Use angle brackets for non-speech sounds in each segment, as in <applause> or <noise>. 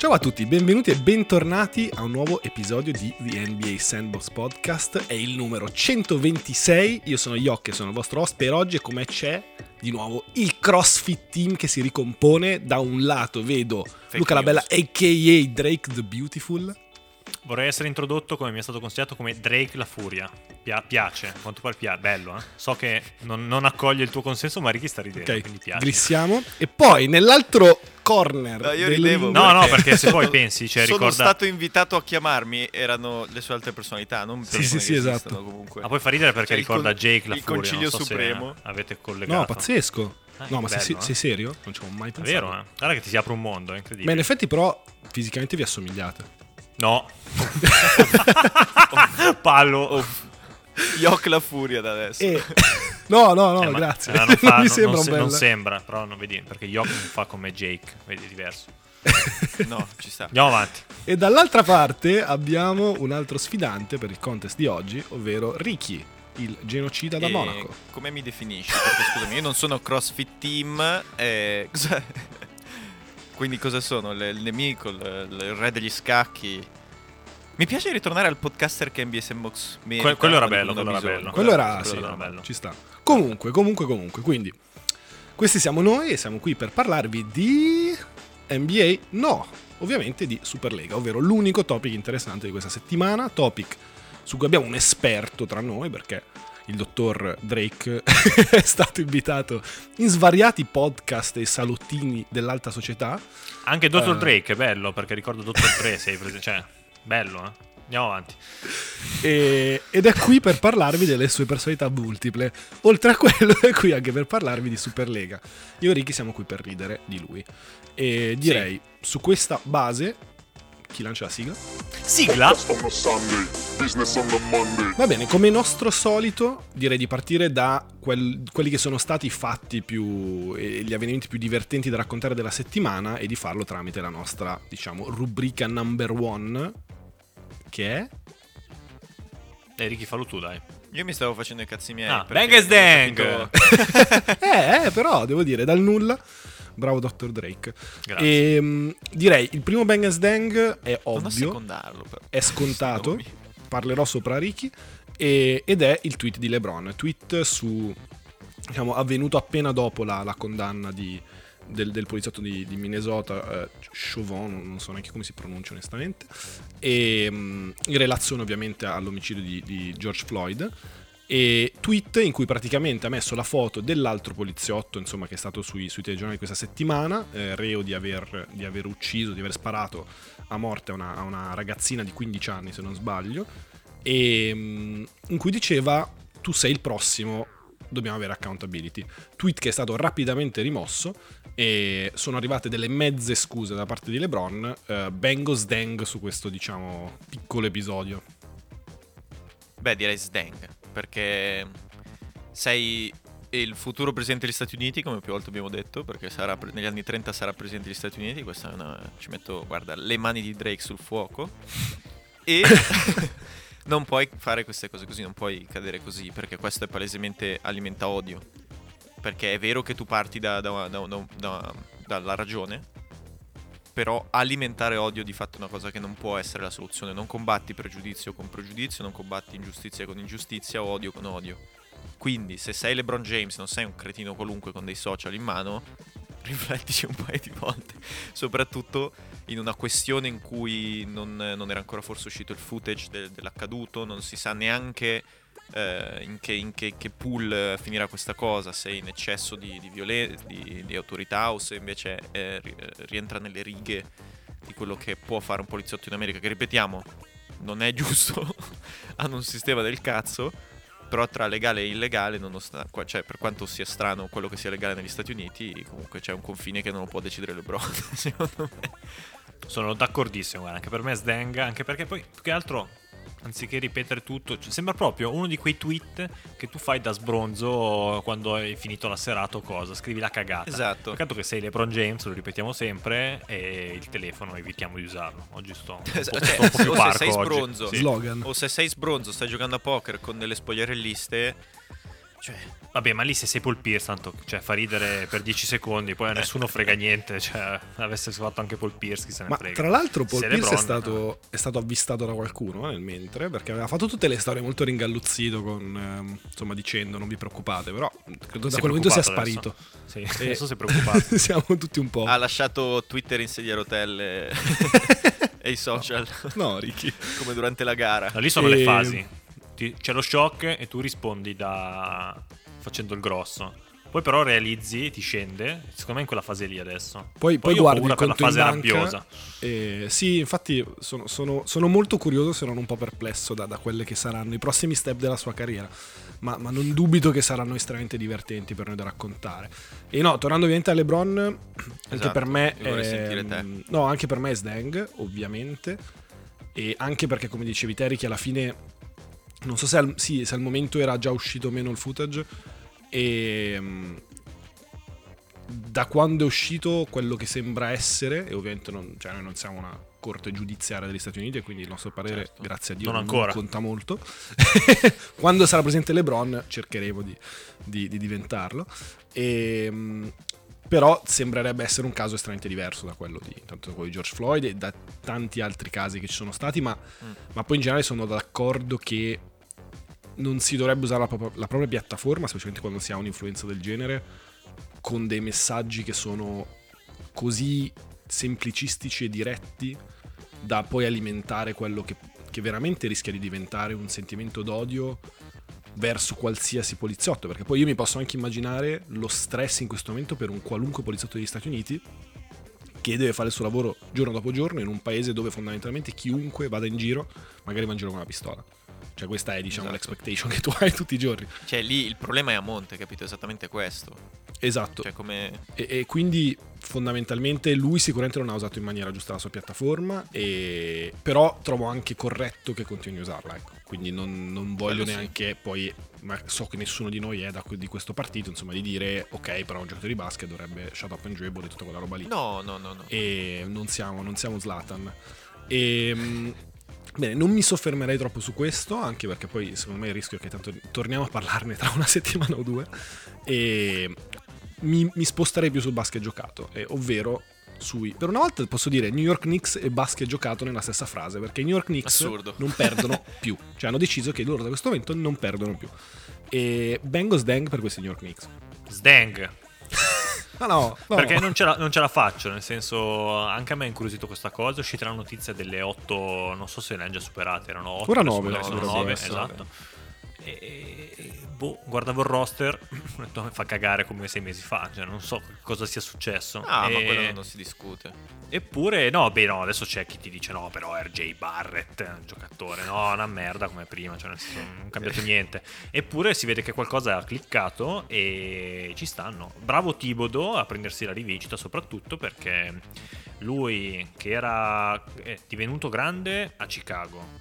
Ciao a tutti, benvenuti e bentornati a un nuovo episodio di The NBA Sandbox Podcast. È il numero 126. Io sono Yok sono il vostro host per oggi e come c'è di nuovo il CrossFit Team che si ricompone. Da un lato vedo Fake Luca news. Labella a.k.a. Drake the Beautiful. Vorrei essere introdotto come mi è stato consigliato come Drake la Furia. Pia- piace, quanto pare piace, bello, eh. So che non, non accoglie il tuo consenso, ma Ricky sta ridendo, Ok, quindi piace. glissiamo. E poi nell'altro corner. No, io del ridevo. ring- No, no, perché se poi pensi, cioè Sono ricorda... stato invitato a chiamarmi, erano le sue altre personalità, non Sì, sì, che sì, esatto. comunque. Ma poi fa ridere perché Cioè, il ricorda con- Jake la il Furia, Concilio non so Supremo. se avete collegato. No, pazzesco. Ah, No, ma bello, sei, eh. sei serio? Non ci avevo mai È pensato. vero, eh. Guarda che ti si apre un mondo, è Ma incredibile. in effetti però fisicamente vi assomigliate. No. <laughs> Pallo. Oh, Yok la furia da adesso. E... No, no, no, Eh, grazie. eh, non, non fa- <laughs> mi non- sembra non un se- non sembra, però non vedi, perché Yok non fa come Jake, vedi, è diverso. No, ci sta. Andiamo avanti. E dall'altra parte abbiamo un altro sfidante per il contest di oggi, ovvero Ricky, il genocida da E Monaco. Come mi definisci? Perché scusami, io non sono CrossFit Team. eh, Quindi cosa sono? Le- il nemico, il, il re degli scacchi. Mi piace ritornare al podcaster che NBA Sandbox merita, Que- quello era bello, quello era bello. Quello era, quello sì, era bello. ci sta. Comunque, comunque, comunque, quindi questi siamo noi e siamo qui per parlarvi di NBA no, ovviamente di Superlega, ovvero l'unico topic interessante di questa settimana, topic su cui abbiamo un esperto tra noi perché il dottor Drake <laughs> è stato invitato in svariati podcast e salottini dell'alta società. Anche Dr. Eh. Drake è bello, perché ricordo Dr. Dre, sei presente, cioè, bello, eh. Andiamo avanti. E- ed è qui per parlarvi delle sue personalità multiple. Oltre a quello, è qui anche per parlarvi di Superlega. Io e Ricky siamo qui per ridere di lui. E direi, su questa base, chi lancia la sigla? Sigla. Podcast on a Sunday, business on a Monday. Va bene, come nostro solito, direi di partire da quel- quelli che sono stati i fatti più e gli avvenimenti più divertenti da raccontare della settimana e di farlo tramite la nostra, diciamo, rubrica number one, che è... E Ricky, fallo tu, dai. Io mi stavo facendo i cazzi miei. Ah, Bang capito- <laughs> eh, eh, però, devo dire, dal nulla. Bravo Dr. Drake. Grazie. Ehm, direi, il primo Bang Dang è ovvio, però. è scontato, parlerò sopra Ricky, e- ed è il tweet di LeBron. Tweet su, diciamo, avvenuto appena dopo la, la condanna di- del, del poliziotto di, di Minnesota, eh, Chauvin, non, so neanche come si pronuncia onestamente, e, mm, in relazione ovviamente all'omicidio di, di George Floyd. E tweet in cui praticamente ha messo la foto dell'altro poliziotto, insomma, che è stato sui, sui telegiornali questa settimana, eh, reo di aver, di aver ucciso, di aver sparato a morte a una, a una ragazzina di 15 anni, se non sbaglio, e mm, in cui diceva tu sei il prossimo, dobbiamo avere accountability. Tweet che è stato rapidamente rimosso e sono arrivate delle mezze scuse da parte di LeBron, eh, bengo sdang su questo, diciamo, piccolo episodio. Beh, direi Sdang, perché sei il futuro presidente degli Stati Uniti, come più volte abbiamo detto, perché sarà negli anni 30 sarà presidente degli Stati Uniti, questa è una... ci metto, guarda, le mani di Drake sul fuoco. E <laughs> non puoi fare queste cose così, non puoi cadere così, perché questo è palesemente alimenta odio. Perché è vero che tu parti da- da- da- dalla ragione, però alimentare odio di fatto è una cosa che non può essere la soluzione. Non combatti pregiudizio con pregiudizio, non combatti ingiustizia con ingiustizia odio con odio. Quindi, se sei LeBron James, non sei un cretino qualunque con dei social in mano, <laughs> riflettici un paio di volte. Soprattutto in una questione in cui non, non era ancora forse uscito il footage de- dell'accaduto, non si sa neanche eh, in, che, in che- che pool finirà questa cosa, se in eccesso di, di, violen- di- di autorità o se invece eh, eh, rientra nelle righe di quello che può fare un poliziotto in America, che ripetiamo, non è <laughs> giusto, hanno un sistema del cazzo, però tra legale e illegale, nonostante, cioè per quanto sia strano quello che sia legale negli Stati Uniti, comunque c'è un confine che non lo può decidere LeBron, <laughs> secondo me. Sono d'accordissimo, guarda, anche per me Sdang, anche perché poi più che altro anziché ripetere tutto, cioè, sembra proprio uno di quei tweet che tu fai da sbronzo quando hai finito la serata o cosa, scrivi la cagata. Esatto. Peccato che sei LeBron James, lo ripetiamo sempre, e il telefono evitiamo di usarlo. Oggi sto un po', Esatto, sto cioè, un po' più o se sei sbronzo. Sì. Slogan. O se sei sbronzo, stai giocando a poker con delle spogliarelliste, Cioè, Vabbè, ma lì se sei Paul Pierce, tanto cioè, fa ridere per 10 secondi, poi a nessuno frega niente. Cioè, avesse fatto anche Paul Pierce, chi se ne Ma frega. tra l'altro Paul Se Pierce è stato, è stato avvistato da qualcuno eh, nel mentre, perché aveva fatto tutte le storie molto ringalluzzito con, ehm, insomma, dicendo non vi preoccupate, però credo da quel momento sia sparito. Sì, E- <laughs> adesso sei preoccupato. <laughs> Siamo tutti un po'... ha lasciato Twitter in sedia a rotelle <laughs> e i social, No, Ricky. come durante la gara. No, lì sono E- le fasi. Ti- c'è lo shock e tu rispondi da facendo il grosso. Poi però realizzi, ti scende, secondo me in quella fase lì adesso. Poi, poi ho guardi il paura per la conto in fase rabbiosa. e- sì, infatti sono, sono- sono molto curioso se non un po' perplesso da, da quelle che saranno i prossimi step della sua carriera. Ma, ma non dubito che saranno estremamente divertenti per noi da raccontare. E no, tornando ovviamente a LeBron, anche Esatto, per me... è- te. No, anche per me è Sdang, ovviamente. E anche perché, come dicevi te, Ricky, alla fine... Non so se al, sì, se al momento era già uscito o meno il footage. E... mm, da quando è uscito quello che sembra essere, e ovviamente non, cioè noi non siamo una corte giudiziaria degli Stati Uniti, e quindi il nostro parere, Certo. grazie a Dio, Non ancora. conta molto. <laughs> quando sarà presente LeBron, cercheremo di, di- di diventarlo. E, mh, però sembrerebbe essere un caso estremamente diverso da quello di, tanto quello di George Floyd e da tanti altri casi che ci sono stati, ma, Mm. ma poi in generale sono d'accordo che non si dovrebbe usare la, propria- la propria piattaforma, specialmente quando si ha un'influenza del genere, con dei messaggi che sono così semplicistici e diretti da poi alimentare quello che, che veramente rischia di diventare un sentimento d'odio verso qualsiasi poliziotto, perché poi io mi posso anche immaginare lo stress in questo momento per un qualunque poliziotto degli Stati Uniti che deve fare il suo lavoro giorno dopo giorno in un paese dove fondamentalmente chiunque vada in giro magari va in giro con una pistola. Cioè questa è diciamo Esatto. l'expectation che tu hai tutti i giorni. Cioè, lì il problema è a monte, capito? Esattamente questo. Esatto. Cioè, come... E, e quindi fondamentalmente lui sicuramente non ha usato in maniera giusta la sua piattaforma, e, però trovo anche corretto che continui a usarla. Ecco. Quindi non, non voglio Quello sì. neanche poi, ma so che nessuno di noi è da, di questo partito, insomma, di dire ok, però un giocatore di basket dovrebbe shut up and dribble e tutta quella roba lì. No, no, no, no. E non siamo, non siamo Zlatan. E, mh, bene, non mi soffermerei troppo su questo, anche perché poi secondo me il rischio è che tanto torniamo a parlarne tra una <laughs> settimana o due. E mi, mi sposterei più sul basket giocato, eh, ovvero sui... Per una volta posso dire New York Knicks e basket giocato nella stessa frase, perché i New York Knicks Assurdo. non perdono <laughs> più. Cioè hanno deciso che loro da questo momento non perdono più. E Bengals Dang per questi New York Knicks. Sdang. No, no, <laughs> no. Perché non ce, la, non ce la faccio, nel senso, anche a me è incuriosito questa cosa. È uscita la notizia delle 8, non so se le hanno già superate, erano 8. Ora adesso nove, magari sono dovrebbero 9, essere. esatto. E, e- boh, guardavo il roster, <clears throat> ho detto mi fa cagare come sei mesi fa, cioè non so cosa sia successo. Ah, ma E- quello non si discute. Eppure, no, beh, no, adesso c'è chi ti dice no, però RJ Barrett è un giocatore, no, una merda come prima, cioè non è cambiato niente. Eppure si vede che qualcosa ha cliccato e ci stanno. Bravo Tibodo a prendersi la rivincita, soprattutto perché lui che era è divenuto grande a Chicago.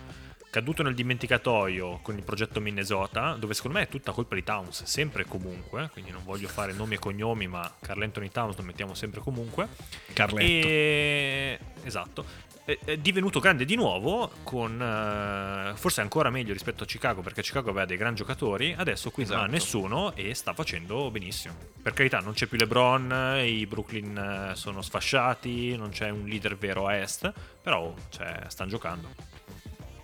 Caduto nel dimenticatoio con il progetto Minnesota, dove secondo me è tutta colpa di Towns, sempre e comunque. Quindi non voglio fare nomi e cognomi, ma Carl Anthony Towns lo mettiamo sempre e comunque. Carletto. E... Esatto. È divenuto grande di nuovo, con eh, forse ancora meglio rispetto a Chicago, perché Chicago aveva dei gran giocatori. Adesso qui non ha Esatto. nessuno e sta facendo benissimo. Per carità, non c'è più LeBron, i Brooklyn eh, sono sfasciati, non c'è un leader vero a est, però cioè, stanno giocando.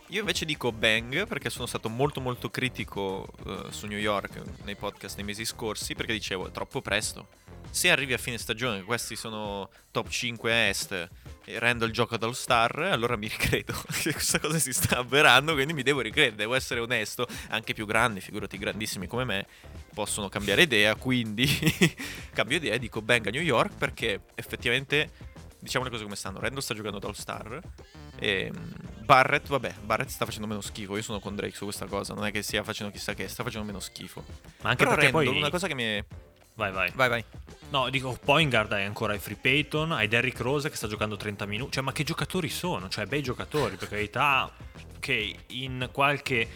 Io invece dico Bang perché sono stato molto molto critico eh, su New York nei podcast nei mesi scorsi perché dicevo è troppo presto. Se arrivi a fine stagione questi sono top 5 a est e Randall gioca da All-Star, allora mi ricredo <laughs> che questa cosa si sta avverando, quindi mi devo ricredere, devo essere onesto, anche più grandi, figurati grandissimi come me, possono cambiare idea, quindi <laughs> cambio idea e dico Bang a New York perché effettivamente diciamo le cose come stanno. Randall sta giocando da All-Star e mm, Barrett, vabbè, Barrett sta facendo meno schifo. Io sono con Drake su questa cosa. Non è che stia facendo chissà che, sta facendo meno schifo. Ma anche Però perché Randall, poi... una cosa che mi è. Vai, vai. Vai, vai. No, dico, Poingard hai ancora i Free Payton, hai Derrick Rose che sta giocando 30 minuti. Cioè, ma che giocatori sono? Cioè, bei giocatori, per carità. Che in qualche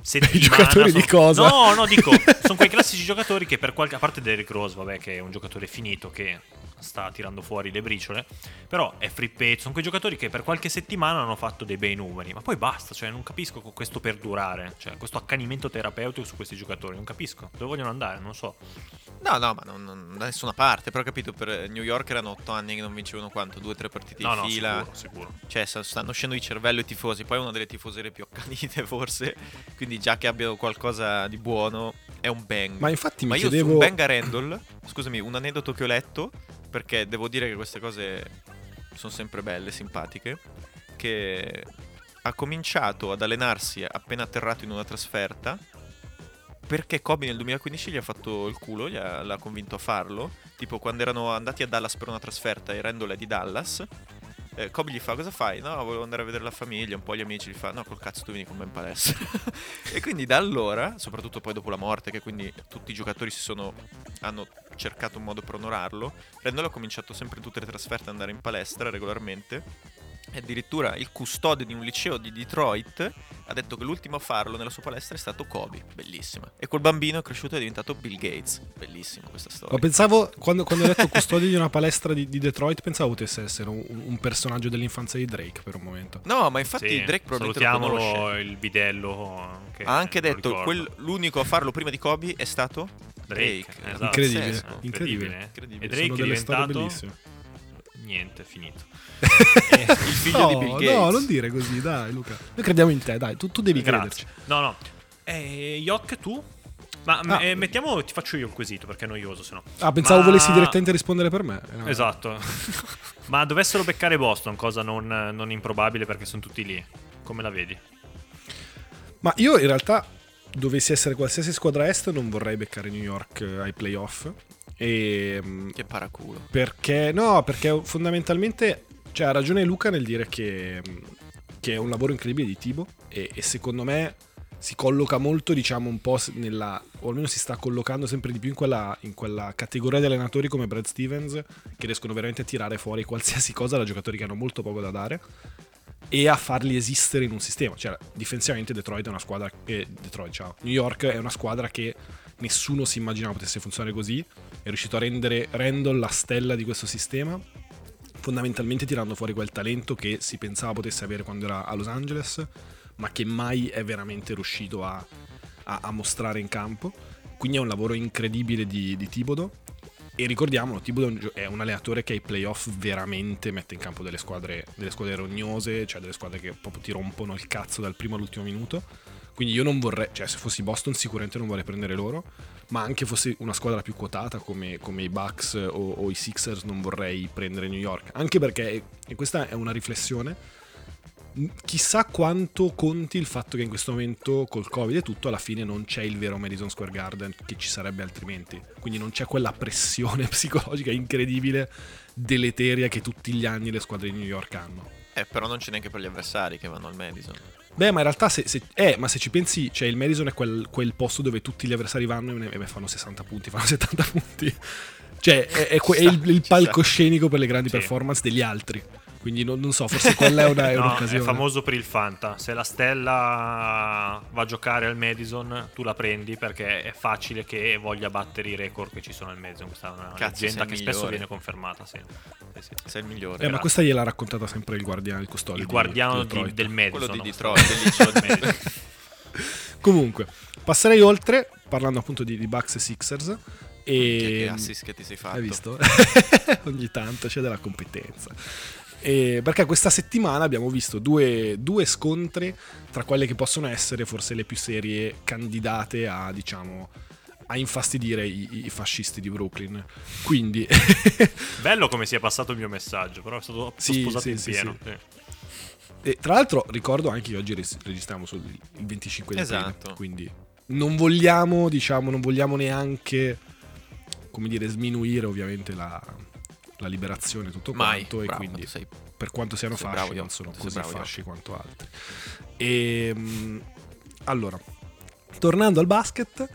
settimana... giocatori di cosa? No, no, dico, sono quei classici giocatori che per qualche... A parte Derrick Rose, vabbè, che è un giocatore finito, che sta tirando fuori le briciole. Però è free pay, sono quei giocatori che per qualche settimana hanno fatto dei bei numeri, ma poi basta, cioè non capisco questo perdurare, cioè questo accanimento terapeutico su questi giocatori, non capisco. Dove vogliono andare? Non so. No, no, ma non, non- da nessuna parte. Però ho capito, per New York erano otto anni che non vincevano quanto? Due o tre partite No, in no, fila. sicuro, sicuro. Cioè, sta- stanno scendo di cervello i tifosi. Poi è una delle tifoserie più accanite, <laughs> forse. Quindi, già che abbiano qualcosa di buono, è un bang. Ma infatti mi Ma io chiedevo... su un bang a Randall, scusami, un aneddoto che ho letto, perché devo dire che queste cose sono sempre belle, simpatiche, che ha cominciato ad allenarsi appena atterrato in una trasferta, perché Kobe nel 2015 gli ha fatto il culo, gli ha- l'ha convinto a farlo, tipo quando erano andati a Dallas per una trasferta Randall è di Dallas. Eh, Kobe gli fa cosa fai? No, volevo andare a vedere la famiglia, un po' gli amici gli fa no, col cazzo tu vieni con me in palestra. <laughs> e quindi da allora, soprattutto poi dopo la morte, che quindi tutti i giocatori si sono hanno cercato un modo per onorarlo. Randall ha cominciato sempre in tutte le trasferte ad andare in palestra regolarmente. E addirittura il custode di un liceo di Detroit ha detto che l'ultimo a farlo nella sua palestra è stato Kobe. Bellissima. E quel bambino è cresciuto e è diventato Bill Gates. Bellissima questa storia. Ma pensavo, quando, quando ho detto custode di una palestra di, di Detroit, pensavo potesse essere un, un personaggio dell'infanzia di Drake per un momento. No, ma infatti Sì, Drake probabilmente lo salutiamolo conosce. il bidello. Che Ha anche lo detto quel- l'unico a farlo prima di Kobe è stato Drake. Drake. esatto. Incredibile, incredibile. Incredibile. E Sono Drake Sono è delle storie diventato bellissime. Niente, finito. <laughs> il figlio no, di Bill Gates. no, non dire così, dai Luca. Noi crediamo in te, dai, tu, tu devi Grazie. crederci. No, no. Eh, Yok, tu? Ma Ah. eh, mettiamo, ti faccio io il quesito perché è noioso, se no. Ah, pensavo Ma- volessi direttamente rispondere per me. Eh, no. Esatto. <laughs> Ma dovessero beccare Boston, cosa non, non improbabile perché sono tutti lì. Come la vedi? Ma io in realtà, dovessi essere qualsiasi squadra est, non vorrei beccare New York eh, ai playoff. E, mm, Che paraculo. perché, no, perché fondamentalmente, cioè, ha ragione Luca nel dire che, che è un lavoro incredibile di Tibo e, e secondo me si colloca molto, diciamo, un po' nella, o almeno si sta collocando sempre di più in quella, in quella categoria di allenatori come Brad Stevens, che riescono veramente a tirare fuori qualsiasi cosa da giocatori che hanno molto poco da dare e a farli esistere in un sistema. Cioè, difensivamente Detroit è una squadra che Detroit, ciao. New York è una squadra che nessuno si immaginava potesse funzionare così. È riuscito a rendere Randall la stella di questo sistema. Fondamentalmente tirando fuori quel talento che si pensava potesse avere quando era a Los Angeles, ma che mai è veramente riuscito a, a- a mostrare in campo. Quindi è un lavoro incredibile di, di Thibodeau. E ricordiamolo, gio- è un allenatore che ai playoff veramente mette in campo delle squadre, delle squadre rognose, cioè delle squadre che proprio ti rompono il cazzo dal primo all'ultimo minuto. Quindi io non vorrei, cioè se fossi Boston sicuramente non vorrei prendere loro, ma anche fossi una squadra più quotata come, come i Bucks o, o i Sixers non vorrei prendere New York. Anche perché, e questa è una riflessione, chissà quanto conti il fatto che in questo momento col Covid e tutto alla fine non c'è il vero Madison Square Garden che ci sarebbe altrimenti. Quindi non c'è quella pressione <laughs> psicologica incredibile, deleteria che tutti gli anni le squadre di New York hanno. Eh, però non c'è neanche per gli avversari che vanno al Madison. Beh, ma in realtà se, se- eh, ma se ci pensi, cioè il Madison è quel, quel posto dove tutti gli avversari vanno e e beh, fanno 60 punti, fanno <laughs> 70 punti. Cioè, è, è que- è il, il palcoscenico per le grandi Sì. performance degli altri. Quindi non, non so, forse quella è, una, è No, un'occasione. è famoso per il Fanta. Se la stella va a giocare al Madison, tu la prendi perché è facile che voglia battere i record che ci sono al Madison. Questa è una Cazzo, leggenda che spesso viene confermata. Sì. Sì, sì. Sei il migliore. Eh, ma questa gliel'ha raccontata sempre il guardiano, il custode. Il di- guardiano di del Madison. Quello di no? Detroit, <laughs> Madison. <laughs> Comunque, passerei oltre, parlando appunto di, di Bucks e Sixers. Che, E... che assist che ti sei fatto. Hai visto? <laughs> Ogni tanto c'è della competenza. E perché questa settimana abbiamo visto due, due scontri tra quelle che possono essere forse le più serie candidate a, diciamo, a infastidire i, i fascisti di Brooklyn. Quindi, <laughs> Bello come sia passato il mio messaggio, però è stato Sì, sposato sì, in sì, pieno. sì. e tra l'altro ricordo anche che oggi registriamo sul il 25 di aprile, Esatto. quindi non vogliamo, diciamo, non vogliamo neanche, come dire, sminuire ovviamente la, la liberazione e tutto Mai. quanto e Bravo, quindi tu sei per quanto siano fasci bravo, non Io. sono così bravo, Io. fasci quanto altri. E, mm, allora, tornando al basket,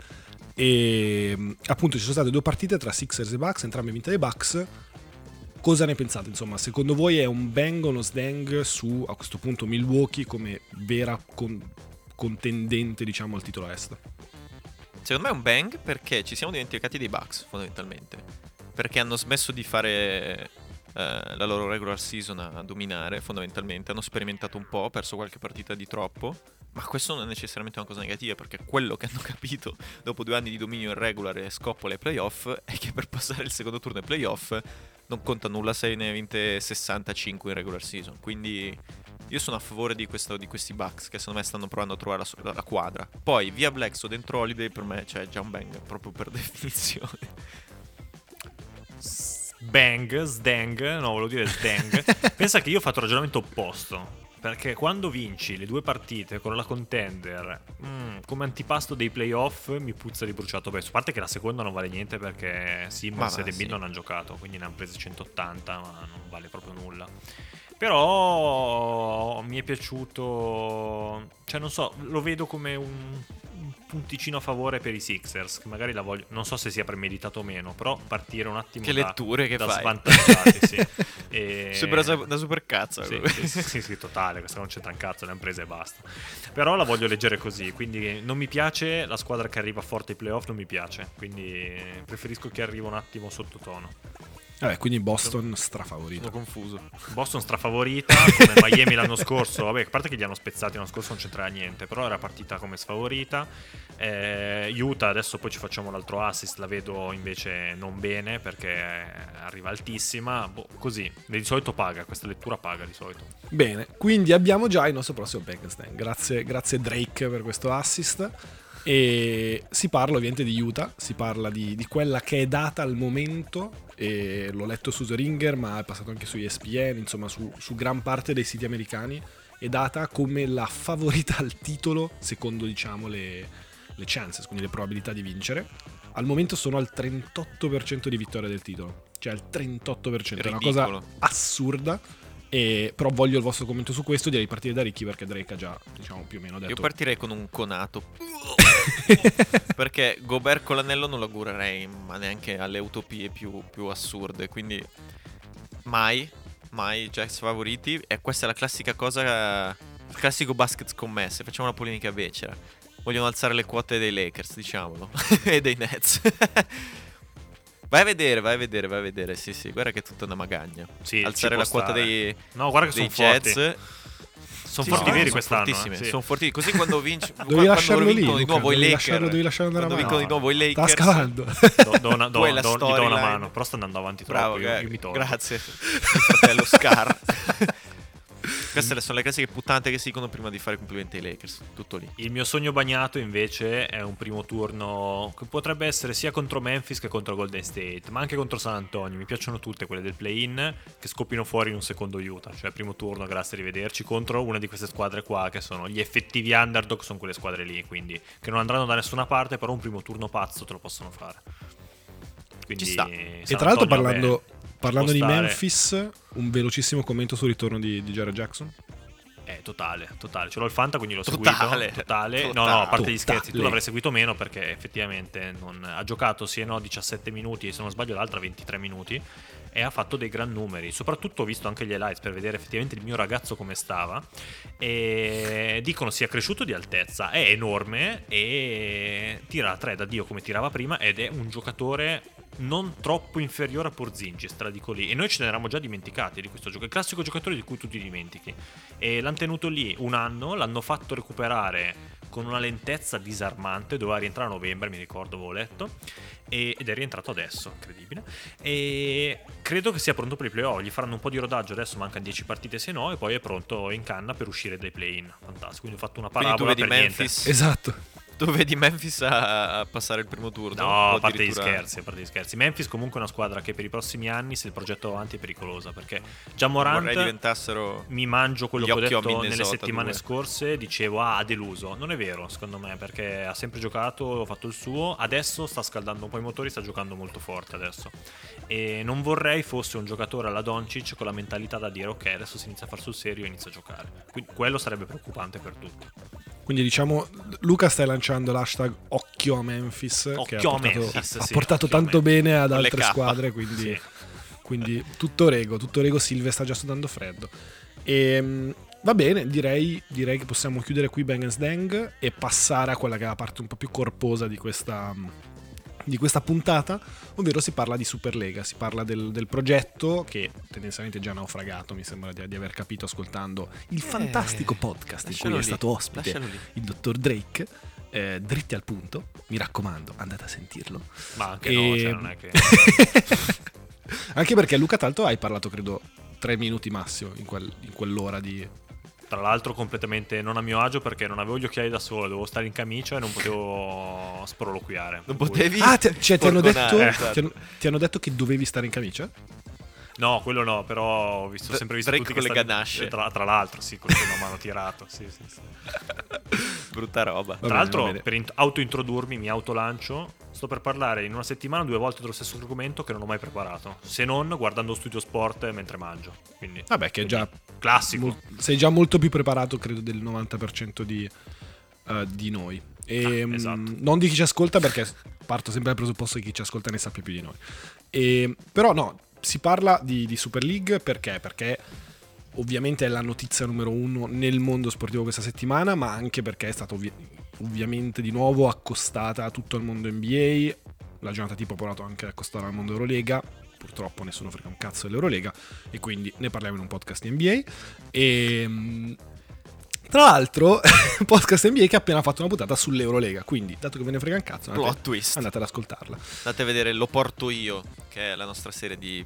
e, mm, appunto ci sono state due partite tra Sixers e Bucks, entrambe vinte dai Bucks. Cosa ne pensate? Insomma, secondo voi è un bang o uno sdang su a questo punto Milwaukee come vera con- contendente, diciamo, al titolo est? Secondo me è un bang perché ci siamo dimenticati dei Bucks, fondamentalmente. Perché hanno smesso di fare eh, la loro regular season a dominare fondamentalmente, hanno sperimentato un po', perso qualche partita di troppo, ma questo non è necessariamente una cosa negativa perché quello che hanno <laughs> capito dopo due anni di dominio in regular e scoppola ai playoff è che per passare il secondo turno ai playoff non conta nulla se ne hai vinte 65 in regular season, quindi io sono a favore di, questo, di questi Bucks che secondo me stanno provando a trovare la, la quadra. Poi via Black o dentro Holiday per me c'è cioè, già un bang proprio per <laughs> definizione. Bang, Sdang, no, volevo dire Sdang. <laughs> Pensa che io ho fatto il ragionamento opposto. Perché quando vinci le due partite con la contender, mm, come antipasto dei playoff mi puzza di bruciato peso. A parte che la seconda non vale niente perché Simmons va, Embiid sì. non hanno giocato, quindi ne hanno prese 180, ma non vale proprio nulla. Però mi è piaciuto, cioè non so, lo vedo come un punticino a favore per i Sixers, che magari la voglio, non so se sia premeditato o meno, però partire un attimo Che da, letture che da fai. svantaggiati, sì. <laughs> E- Sembra da super cazzo. sì, sì, sì, sì, sì, totale, questa non c'entra un cazzo, le hanno prese e basta. Però la voglio leggere così, quindi non mi piace la squadra che arriva forte ai playoff, non mi piace, quindi preferisco che arriva un attimo sottotono. Vabbè, quindi Boston Sono strafavorito. confuso. Boston strafavorita, come Miami l'anno scorso, vabbè, a parte che li hanno spezzati l'anno scorso non c'entrava niente, però era partita come sfavorita. Eh, Utah, adesso poi ci facciamo l'altro assist, la vedo invece non bene perché arriva altissima, boh, così, di solito paga, questa lettura paga di solito. Bene, quindi abbiamo già il nostro prossimo Bekenstein. Grazie, grazie Drake per questo assist. E si parla ovviamente di Utah, si parla di, di quella che è data al momento, e l'ho letto su The Ringer, ma è passato anche su ESPN, insomma su, su gran parte dei siti americani, è data come la favorita al titolo secondo diciamo le, le chances, quindi le probabilità di vincere. Al momento sono al 38% di vittoria del titolo, cioè al 38%, è una cosa assurda. E, però voglio il vostro commento su questo. Direi di partire da Ricky perché Drake ha già, diciamo, più o meno detto. Io partirei con un conato. <laughs> Perché Gobert con l'anello non lo augurerei, ma neanche alle utopie più, più assurde. Quindi mai, mai Jacks favoriti. E questa è la classica cosa, il classico basket scommesse. Facciamo una polemica becera. Vogliono alzare le quote dei Lakers, diciamolo. <laughs> e dei Nets. Vai a vedere, vai a vedere, vai a vedere. Sì, sì, guarda che è tutta una magagna. Sì, Alzare la quota stare. dei, No, guarda che dei sono forti. Jets. Sono Sì, forti no, veri sono quest'anno. fortissime, eh, sì. sono forti- Così quando vinci, <laughs> Devi lasciarlo quando lì. vincono di nuovo i devi Lakers, lasciarlo, devi lasciarlo andare quando avanti. vincono di nuovo i Lakers, Sta scavando. Do, do una, do- do- gli do una mano, però sta andando avanti troppo. Bravo, io, gra- io mi tolgo. grazie, <laughs> fratello Scar. <laughs> Queste sono le classiche puttanate che si dicono prima di fare complimenti ai Lakers. Tutto lì. Il mio sogno bagnato invece è un primo turno che potrebbe essere sia contro Memphis che contro Golden State, ma anche contro San Antonio. Mi piacciono tutte quelle del play-in che scoppino fuori in un secondo Utah, cioè primo turno, grazie, arrivederci, contro una di queste squadre qua che sono gli effettivi underdog, sono quelle squadre lì, quindi che non andranno da nessuna parte, però un primo turno pazzo te lo possono fare. Quindi, Ci sta. San E tra l'altro Antonio, parlando, vabbè, parlando di stare. Memphis, un velocissimo commento sul ritorno di, di Jared Jackson. Eh, totale, totale. Ce l'ho il Fanta, quindi l'ho Totale. seguito. Totale. No, Totale. no, a parte gli Totale. scherzi, tu l'avrei seguito meno perché effettivamente non- ha giocato sì e no 17 minuti, se non sbaglio l'altra 23 minuti e ha fatto dei gran numeri. Soprattutto ho visto anche gli highlights per vedere effettivamente il mio ragazzo come stava e dicono sia cresciuto di altezza, è enorme e tira la 3 da Dio come tirava prima ed è un giocatore non troppo inferiore a Porzingis, te dico lì. E noi ce ne eravamo già dimenticati di questo gioco. Il classico giocatore di cui tu ti dimentichi. E l'hanno tenuto lì un anno, l'hanno fatto recuperare con una lentezza disarmante. Doveva rientrare a novembre, mi ricordo, avevo letto. E- ed è rientrato adesso, incredibile. E credo che sia pronto per i playoff. Gli faranno un po' di rodaggio adesso, mancano 10 partite se no. E poi è pronto in canna per uscire dai play-in. Fantastico. Quindi ho fatto una Quindi tu parabola vedi per niente. Memphis, Esatto. Tu vedi Memphis a, a passare il primo turno? No, a parte gli scherzi, a parte gli scherzi. Memphis comunque è una squadra che per i prossimi anni, se il progetto va avanti, è pericolosa. Perché già Morant diventassero mi mangio quello che ho detto nelle settimane due. scorse, dicevo ah ha deluso, non è vero secondo me perché ha sempre giocato, ha fatto il suo, adesso sta scaldando un po' i motori, sta giocando molto forte adesso e non vorrei fosse un giocatore alla Doncic con la mentalità da dire ok adesso si inizia a far sul serio e inizia a giocare, quindi quello sarebbe preoccupante per tutti. Quindi diciamo, Luca stai lanciando l'hashtag occhio a Memphis, che ha Occhio a portato, Memphis, ha sì, portato tanto bene ad altre squadre, quindi, Sì. quindi tutto rego, tutto rego, Silve sta già sudando freddo. E, va bene, direi, direi che possiamo chiudere qui Bang Dang e passare a quella che è la parte un po' più corposa di questa, di questa puntata, ovvero si parla di Superlega, si parla del, del progetto che tendenzialmente è già naufragato, mi sembra di, di aver capito ascoltando il fantastico podcast in cui Eh, lascialo è lì, stato ospite lì. il dottor Drake. eh, dritti al punto, mi raccomando, andate a sentirlo. Ma anche E- no, cioè non è che... <laughs> Anche perché Luca Talto hai parlato, credo, tre minuti massimo in, quel- in quell'ora di... Tra l'altro completamente non a mio agio perché non avevo gli occhiali da sole, dovevo stare in camicia e non potevo sproloquiare. Non potevi. Ah, ti, cioè, ti hanno detto, ti, esatto. hanno, ti hanno detto che dovevi stare in camicia? No, quello no, però ho visto, sempre visto Drake tutti con che le stanno- ganasce. Tra, tra l'altro, sì, quello che mi hanno tirato. Sì, sì, sì. <laughs> Brutta roba. Tra bene, l'altro, per int- autointrodurmi, mi autolancio. Sto per parlare in una settimana due volte dello stesso argomento che non ho mai preparato. Se non guardando Studio Sport mentre mangio. Quindi, Vabbè, che è già... classico. mol- sei già molto più preparato, credo, del 90% di, eh, di noi. E, Ah, mm, esatto. Non di chi ci ascolta, perché parto sempre dal presupposto che chi ci ascolta ne sappia più di noi. E, però no, si parla di, di Super League perché? Perché ovviamente è la notizia numero uno nel mondo sportivo questa settimana, ma anche perché è stata ovvi- ovviamente di nuovo accostata a tutto il mondo NBA. La giornata tipo ha provato anche a accostare al mondo Eurolega. Purtroppo nessuno frega un cazzo dell'Eurolega e quindi ne parliamo in un podcast NBA. E mm, tra l'altro, <laughs> podcast NBA che ha appena fatto una puntata sull'Eurolega. Quindi, dato che ve ne frega un cazzo, andate, andate ad ascoltarla. Andate a vedere Lo porto io, che è la nostra serie di,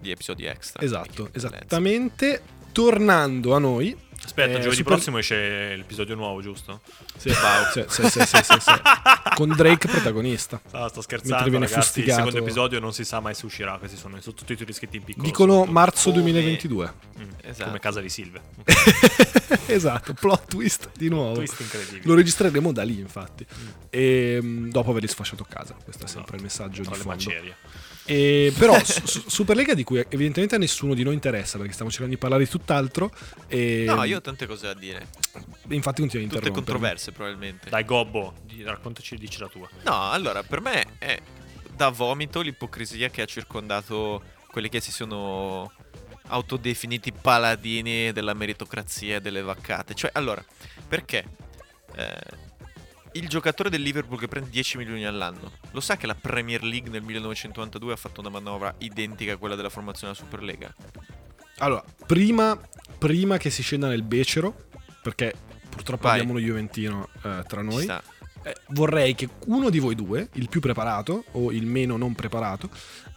di episodi extra. Esatto, esattamente. Tornando a noi, Aspetta, eh, giovedì Super- prossimo esce l'episodio nuovo, giusto? Sì, sì, sì, sì, sì, sì, sì. Con Drake protagonista. Ah, sto scherzando, viene ragazzi. fustigato. Il secondo episodio non si sa mai se uscirà. Questi sono i sottotitoli scritti in piccolo. Dicono sotto. marzo Come- 2022. Mm, Esatto. Come casa di Silve. <laughs> esatto, plot twist di nuovo. Twist incredibile. Lo registreremo da lì, infatti. E mm, dopo averli sfasciato a casa. Questo è sempre Esatto. il messaggio Tra di le fondo. macerie. E, però <laughs> su- su- Superlega di cui evidentemente a nessuno di noi interessa perché stiamo cercando di parlare di tutt'altro e No, io ho tante cose da dire. infatti continua a Tutte interrompere. controverse, probabilmente. Dai, Gobbo, raccontaci, dici la tua. No, allora, per me è da vomito l'ipocrisia che ha circondato quelli che si sono autodefiniti paladini della meritocrazia e delle vaccate. Cioè, allora, perché eh, il giocatore del Liverpool che prende 10 milioni all'anno lo sa che la Premier League nel 1992 ha fatto una manovra identica a quella della formazione della Superlega? Allora, prima, prima che si scenda nel becero, perché purtroppo Vai. abbiamo uno Juventino eh, tra noi, eh, vorrei che uno di voi due, il più preparato o il meno non preparato,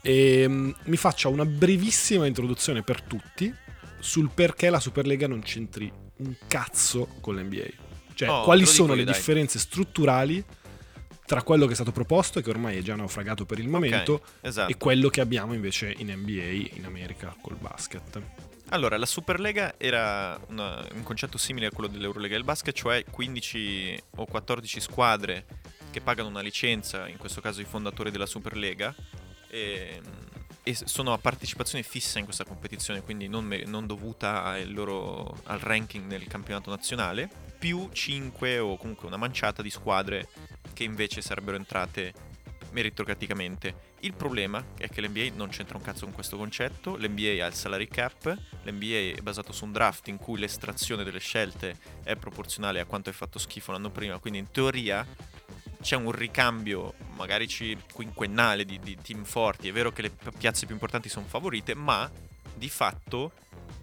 ehm, mi faccia una brevissima introduzione per tutti sul perché la Superlega non c'entri un cazzo con l'NBA. Cioè, Oh, quali sono le dai. differenze strutturali tra quello che è stato proposto e che ormai è già naufragato per il momento Ok, esatto. e quello che abbiamo invece in NBA in America col basket. Allora, la Superlega era una- un concetto simile a quello dell'Eurolega del basket, cioè 15 o 14 squadre che pagano una licenza, in questo caso i fondatori della Superlega, e, e sono a partecipazione fissa in questa competizione, quindi non, non dovuta loro, al ranking nel campionato nazionale, più 5 o comunque una manciata di squadre che invece sarebbero entrate meritocraticamente. Il problema è che l'NBA non c'entra un cazzo con questo concetto, l'NBA ha il salary cap, l'NBA è basato su un draft in cui l'estrazione delle scelte è proporzionale a quanto hai fatto schifo l'anno prima, quindi in teoria c'è un ricambio magari quinquennale di, di team forti, è vero che le pi- piazze più importanti sono favorite, ma di fatto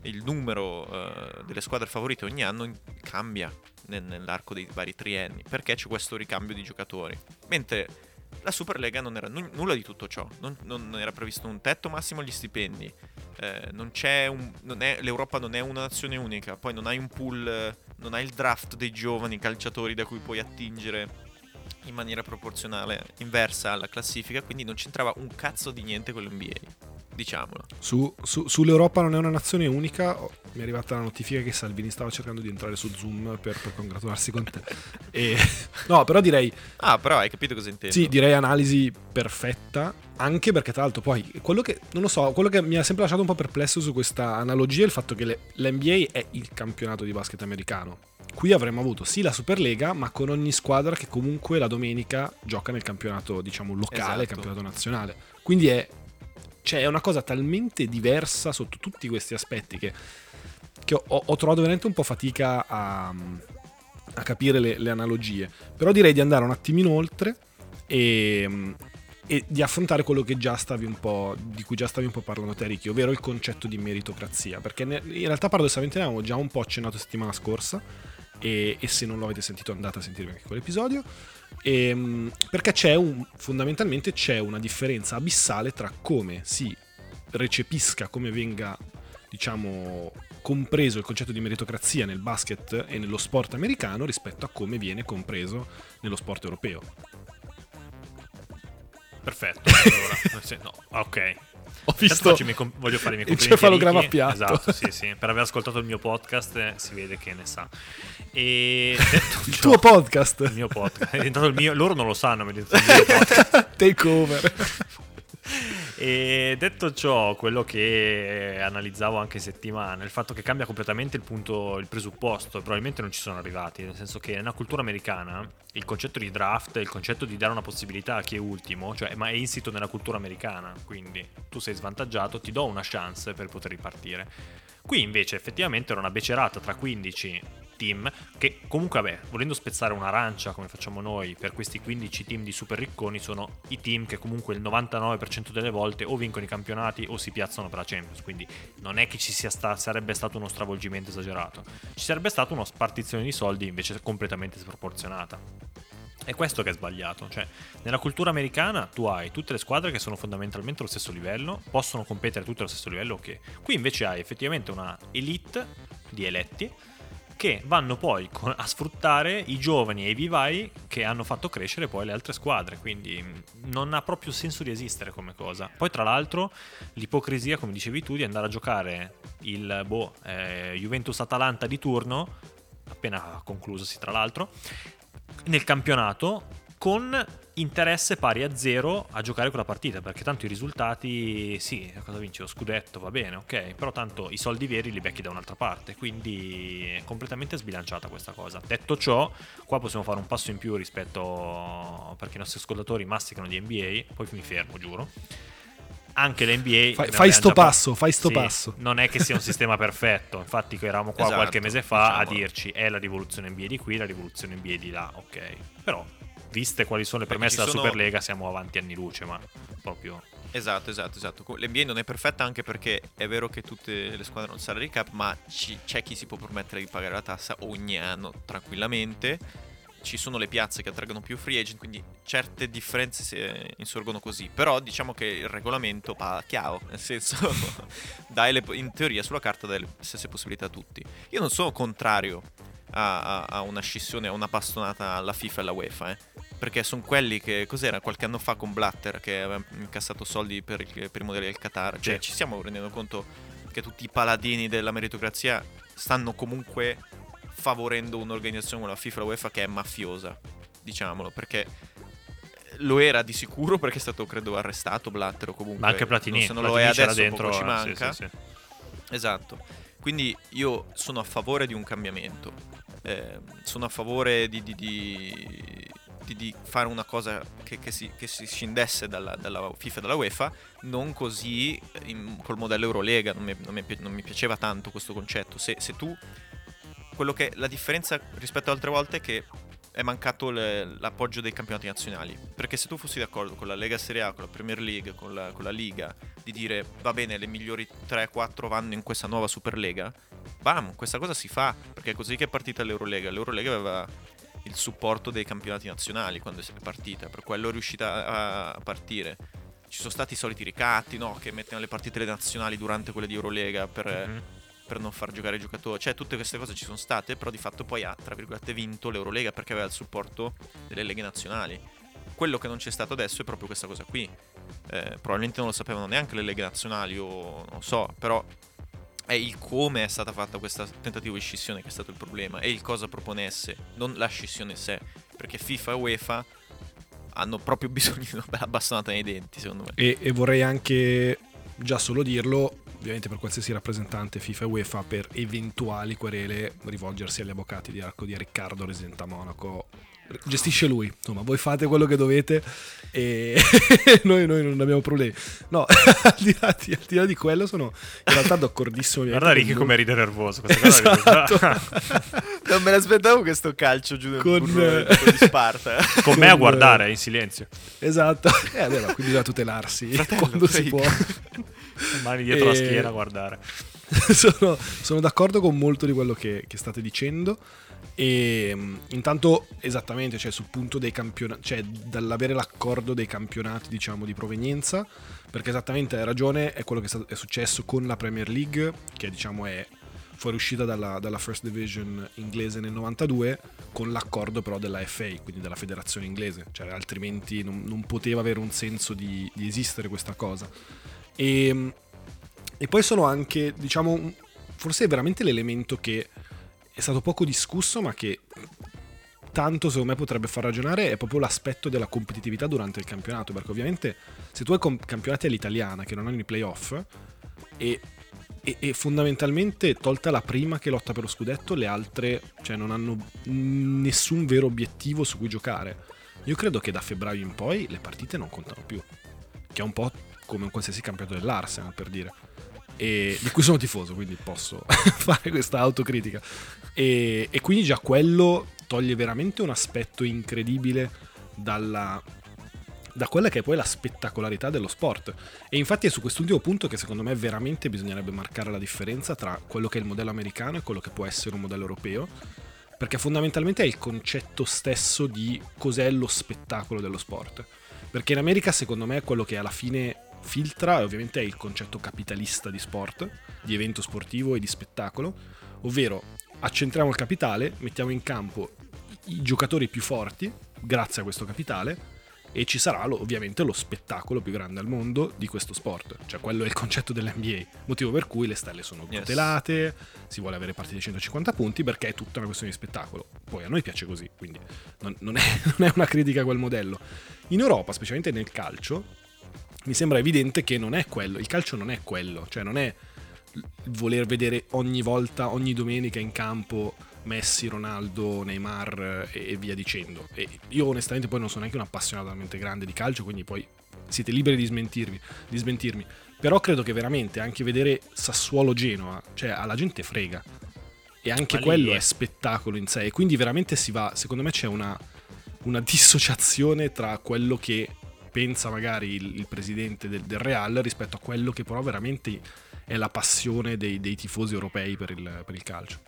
il numero eh, delle squadre favorite ogni anno cambia nel- nell'arco dei vari trienni, perché c'è questo ricambio di giocatori. Mentre la Superlega non era nu- nulla di tutto ciò, non, non era previsto un tetto massimo agli stipendi, eh, non un, non è- l'Europa non è una nazione unica, poi non hai un pool, non hai il draft dei giovani calciatori da cui puoi attingere in maniera proporzionale inversa alla classifica, quindi non c'entrava un cazzo di niente con l'NBA. Diciamolo. Su, su- sull'Europa non è una nazione unica. oh, mi è arrivata la notifica che Salvini stava cercando di entrare su Zoom per, per congratularsi con te. <laughs> E- no, però direi, Ah, però hai capito cosa intendo? sì, direi analisi perfetta. Anche perché, tra l'altro, poi quello che non lo so, quello che mi ha sempre lasciato un po' perplesso su questa analogia è il fatto che le- l'NBA è il campionato di basket americano. Qui avremmo avuto sì la Superlega, ma con ogni squadra che comunque la domenica gioca nel campionato, diciamo, locale, Esatto. campionato nazionale. Quindi è, cioè, è una cosa talmente diversa sotto tutti questi aspetti che, che ho, ho trovato veramente un po' fatica a, a capire le, le analogie. Però direi di andare un attimino oltre e, e di affrontare quello che già stavi un po', di cui già stavi un po' parlando te Ricky, ovvero il concetto di meritocrazia, perché in realtà paradossalmente ne avevamo già un po' accennato settimana scorsa e, e se non lo avete sentito andate a sentirvi anche quell'episodio. Ehm, perché c'è un, fondamentalmente c'è una differenza abissale tra come si recepisca, come venga diciamo compreso il concetto di meritocrazia nel basket e nello sport americano rispetto a come viene compreso nello sport europeo. Perfetto. Allora, <laughs> no, ok. Ho Intanto visto faccio i miei com- voglio fare i miei complimenti. a cefalogramma Ricky. piatto. Esatto, sì, sì. Per aver ascoltato il mio podcast eh, si vede che ne sa. E <laughs> il tuo podcast. Il mio podcast. È diventato il mio. Loro non lo sanno, ma è diventato il mio <laughs> podcast. Take over. E detto ciò, quello che analizzavo anche settimana, il fatto che cambia completamente il punto, il presupposto, probabilmente non ci sono arrivati, nel senso che nella cultura americana il concetto di draft, il concetto di dare una possibilità a chi è ultimo, cioè, ma è insito nella cultura americana, quindi tu sei svantaggiato, ti do una chance per poter ripartire. Qui invece effettivamente era una becerata tra 15 team che comunque vabbè, volendo spezzare un'arancia come facciamo noi per questi 15 team di super ricconi sono i team che comunque il 99% delle volte o vincono i campionati o si piazzano per la Champions, quindi non è che ci sta- sarebbe stato uno stravolgimento esagerato, ci sarebbe stata una spartizione di soldi invece completamente sproporzionata. È questo che è sbagliato, cioè nella cultura americana tu hai tutte le squadre che sono fondamentalmente allo stesso livello, possono competere tutte allo stesso livello, ok. Qui invece hai effettivamente una elite di eletti che vanno poi a sfruttare i giovani e i vivai che hanno fatto crescere poi le altre squadre, quindi mh, non ha proprio senso di esistere come cosa. Poi tra l'altro l'ipocrisia, come dicevi tu, di andare a giocare il boh, eh, Juventus-Atalanta di turno, appena conclusosi tra l'altro, nel campionato con interesse pari a zero a giocare quella partita perché tanto i risultati sì cosa vinci? Lo scudetto va bene ok però tanto i soldi veri li becchi da un'altra parte quindi è completamente sbilanciata questa cosa. Detto ciò qua possiamo fare un passo in più rispetto perché i nostri ascoltatori masticano di NBA poi mi fermo giuro anche l'NBA Fai- fai sto par- passo, fai sto Sì, passo. non è che sia un <laughs> sistema perfetto infatti eravamo qua Esatto, qualche mese fa a diciamolo. dirci è la rivoluzione NBA di qui la rivoluzione NBA di là ok però viste quali sono le Perché premesse della sono- Superlega siamo avanti anni luce ma proprio Esatto, esatto, esatto. L'NBA non è perfetta anche perché è vero che tutte le squadre hanno il salary cap, ma ci- c'è chi si può permettere di pagare la tassa ogni anno tranquillamente. Ci sono le piazze che attraggono più free agent, quindi certe differenze si eh, insorgono così. Però diciamo che il regolamento fa chiaro, nel senso <laughs> dai le- in teoria sulla carta dai le stesse possibilità a tutti. Io non sono contrario a, a- a una scissione, a una bastonata alla FIFA e alla UEFA, eh. Perché sono quelli che, cos'era, qualche anno fa con Blatter che aveva incassato soldi per, il- per i modelli del Qatar. Cioè, ci stiamo rendendo conto che tutti i paladini della meritocrazia stanno comunque favorendo un'organizzazione come la FIFA la UEFA che è mafiosa, diciamolo, perché lo era di sicuro perché è stato, credo, arrestato Blatter o comunque... ma anche Platini Se non lo Platini è c'era adesso, dentro ci manca. sì, sì, sì. Esatto. Quindi io sono a favore di un cambiamento. Eh, sono a favore di, di- di- di- fare una cosa che, che si, che si scindesse dalla, dalla FIFA e dalla UEFA, non così in- col modello Eurolega. Non mi, non mi non mi piaceva tanto questo concetto. Se, se tu. Che la differenza rispetto ad altre volte è che è mancato le- l'appoggio dei campionati nazionali. Perché se tu fossi d'accordo con la Lega Serie A, con la Premier League, con la, con la Liga, di dire va bene, le migliori 3-4 vanno in questa nuova Superlega, bam, questa cosa si fa. Perché è così che è partita l'Eurolega. L'Eurolega aveva il supporto dei campionati nazionali quando è partita, per quello è riuscita a- partire. Ci sono stati i soliti ricatti, no? Che mettono le partite nazionali durante quelle di Eurolega per, Mhm. Per non far giocare i giocatori. Cioè, tutte queste cose ci sono state, però di fatto poi ha, tra virgolette, vinto l'Eurolega perché aveva il supporto delle leghe nazionali. Quello che non c'è stato adesso è proprio questa cosa qui. Eh, probabilmente non lo sapevano neanche le leghe nazionali o non so, però è il come è stata fatta questo tentativo di scissione che è stato il problema e il cosa proponesse, non la scissione in sé, perché FIFA e UEFA hanno proprio bisogno di una bella bastonata nei denti, secondo me. E, e vorrei anche già solo dirlo, ovviamente per qualsiasi rappresentante FIFA e UEFA, per eventuali querele rivolgersi agli avvocati di arco di Riccardo Residente a Monaco gestisce lui. Insomma, voi fate quello che dovete e <laughs> noi, noi non abbiamo problemi. No, <laughs> al di, là di, al di là di quello sono in realtà d'accordissimo. Guarda Ricky con- come ride nervoso. Questa cosa Esatto. <laughs> Non me l'aspettavo questo calcio giù Con, burrone eh, di Sparta. Con me a Con- guardare in silenzio. Esatto. Eh, ma quindi bisogna tutelarsi quando si fake. può. <laughs> Mani dietro la E- schiena a guardare. <laughs> sono, sono d'accordo con molto di quello che, che state dicendo. E mh, intanto esattamente, cioè sul punto dei campionati, cioè dall'avere l'accordo dei campionati, diciamo, di provenienza, perché esattamente hai ragione, è quello che è successo con la Premier League, che diciamo è fuoriuscita dalla, dalla First Division inglese nel 92, con l'accordo però della FA, quindi della federazione inglese, cioè altrimenti non, non poteva avere un senso di, di esistere questa cosa. E, mh, e poi sono anche, diciamo, forse è veramente l'elemento che è stato poco discusso, ma che tanto secondo me potrebbe far ragionare, è proprio l'aspetto della competitività durante il campionato, perché ovviamente se tu hai com- campionati all'italiana che non hanno i playoff e, e- e fondamentalmente tolta la prima che lotta per lo scudetto, le altre cioè, non hanno nessun vero obiettivo su cui giocare. Io credo che da febbraio in poi le partite non contano più, che è un po' come un qualsiasi campionato dell'Arsenal per dire e di cui sono tifoso, quindi posso <laughs> fare questa autocritica. E, e quindi già quello toglie veramente un aspetto incredibile dalla, da quella che è poi la spettacolarità dello sport. E infatti è su quest'ultimo punto che secondo me veramente bisognerebbe marcare la differenza tra quello che è il modello americano e quello che può essere un modello europeo. Perché fondamentalmente è il concetto stesso di cos'è lo spettacolo dello sport. Perché in America secondo me quello che alla fine filtra ovviamente è il concetto capitalista di sport, di evento sportivo e di spettacolo, ovvero accentriamo il capitale, mettiamo in campo i giocatori più forti grazie a questo capitale e ci sarà ovviamente lo spettacolo più grande al mondo di questo sport, cioè quello è il concetto dell'NBA, motivo per cui le stelle sono Yes. tutelate, si vuole avere partite di 150 punti perché è tutta una questione di spettacolo, poi a noi piace così, quindi non, non è, <laughs> non è una critica a quel modello. In Europa, specialmente nel calcio, mi sembra evidente che non è quello, il calcio non è quello, cioè non è voler vedere ogni volta, ogni domenica in campo Messi, Ronaldo, Neymar eh, e via dicendo. E io onestamente poi non sono neanche un appassionato talmente grande di calcio, quindi poi siete liberi di smentirvi, di smentirmi. Però credo che veramente anche vedere Sassuolo-Genoa, cioè alla gente frega. E anche quello è- è spettacolo in sé. E quindi veramente si va, secondo me c'è una, una dissociazione tra quello che pensa magari il, il presidente del, del Real rispetto a quello che però veramente è la passione dei, dei tifosi europei per il, per il calcio.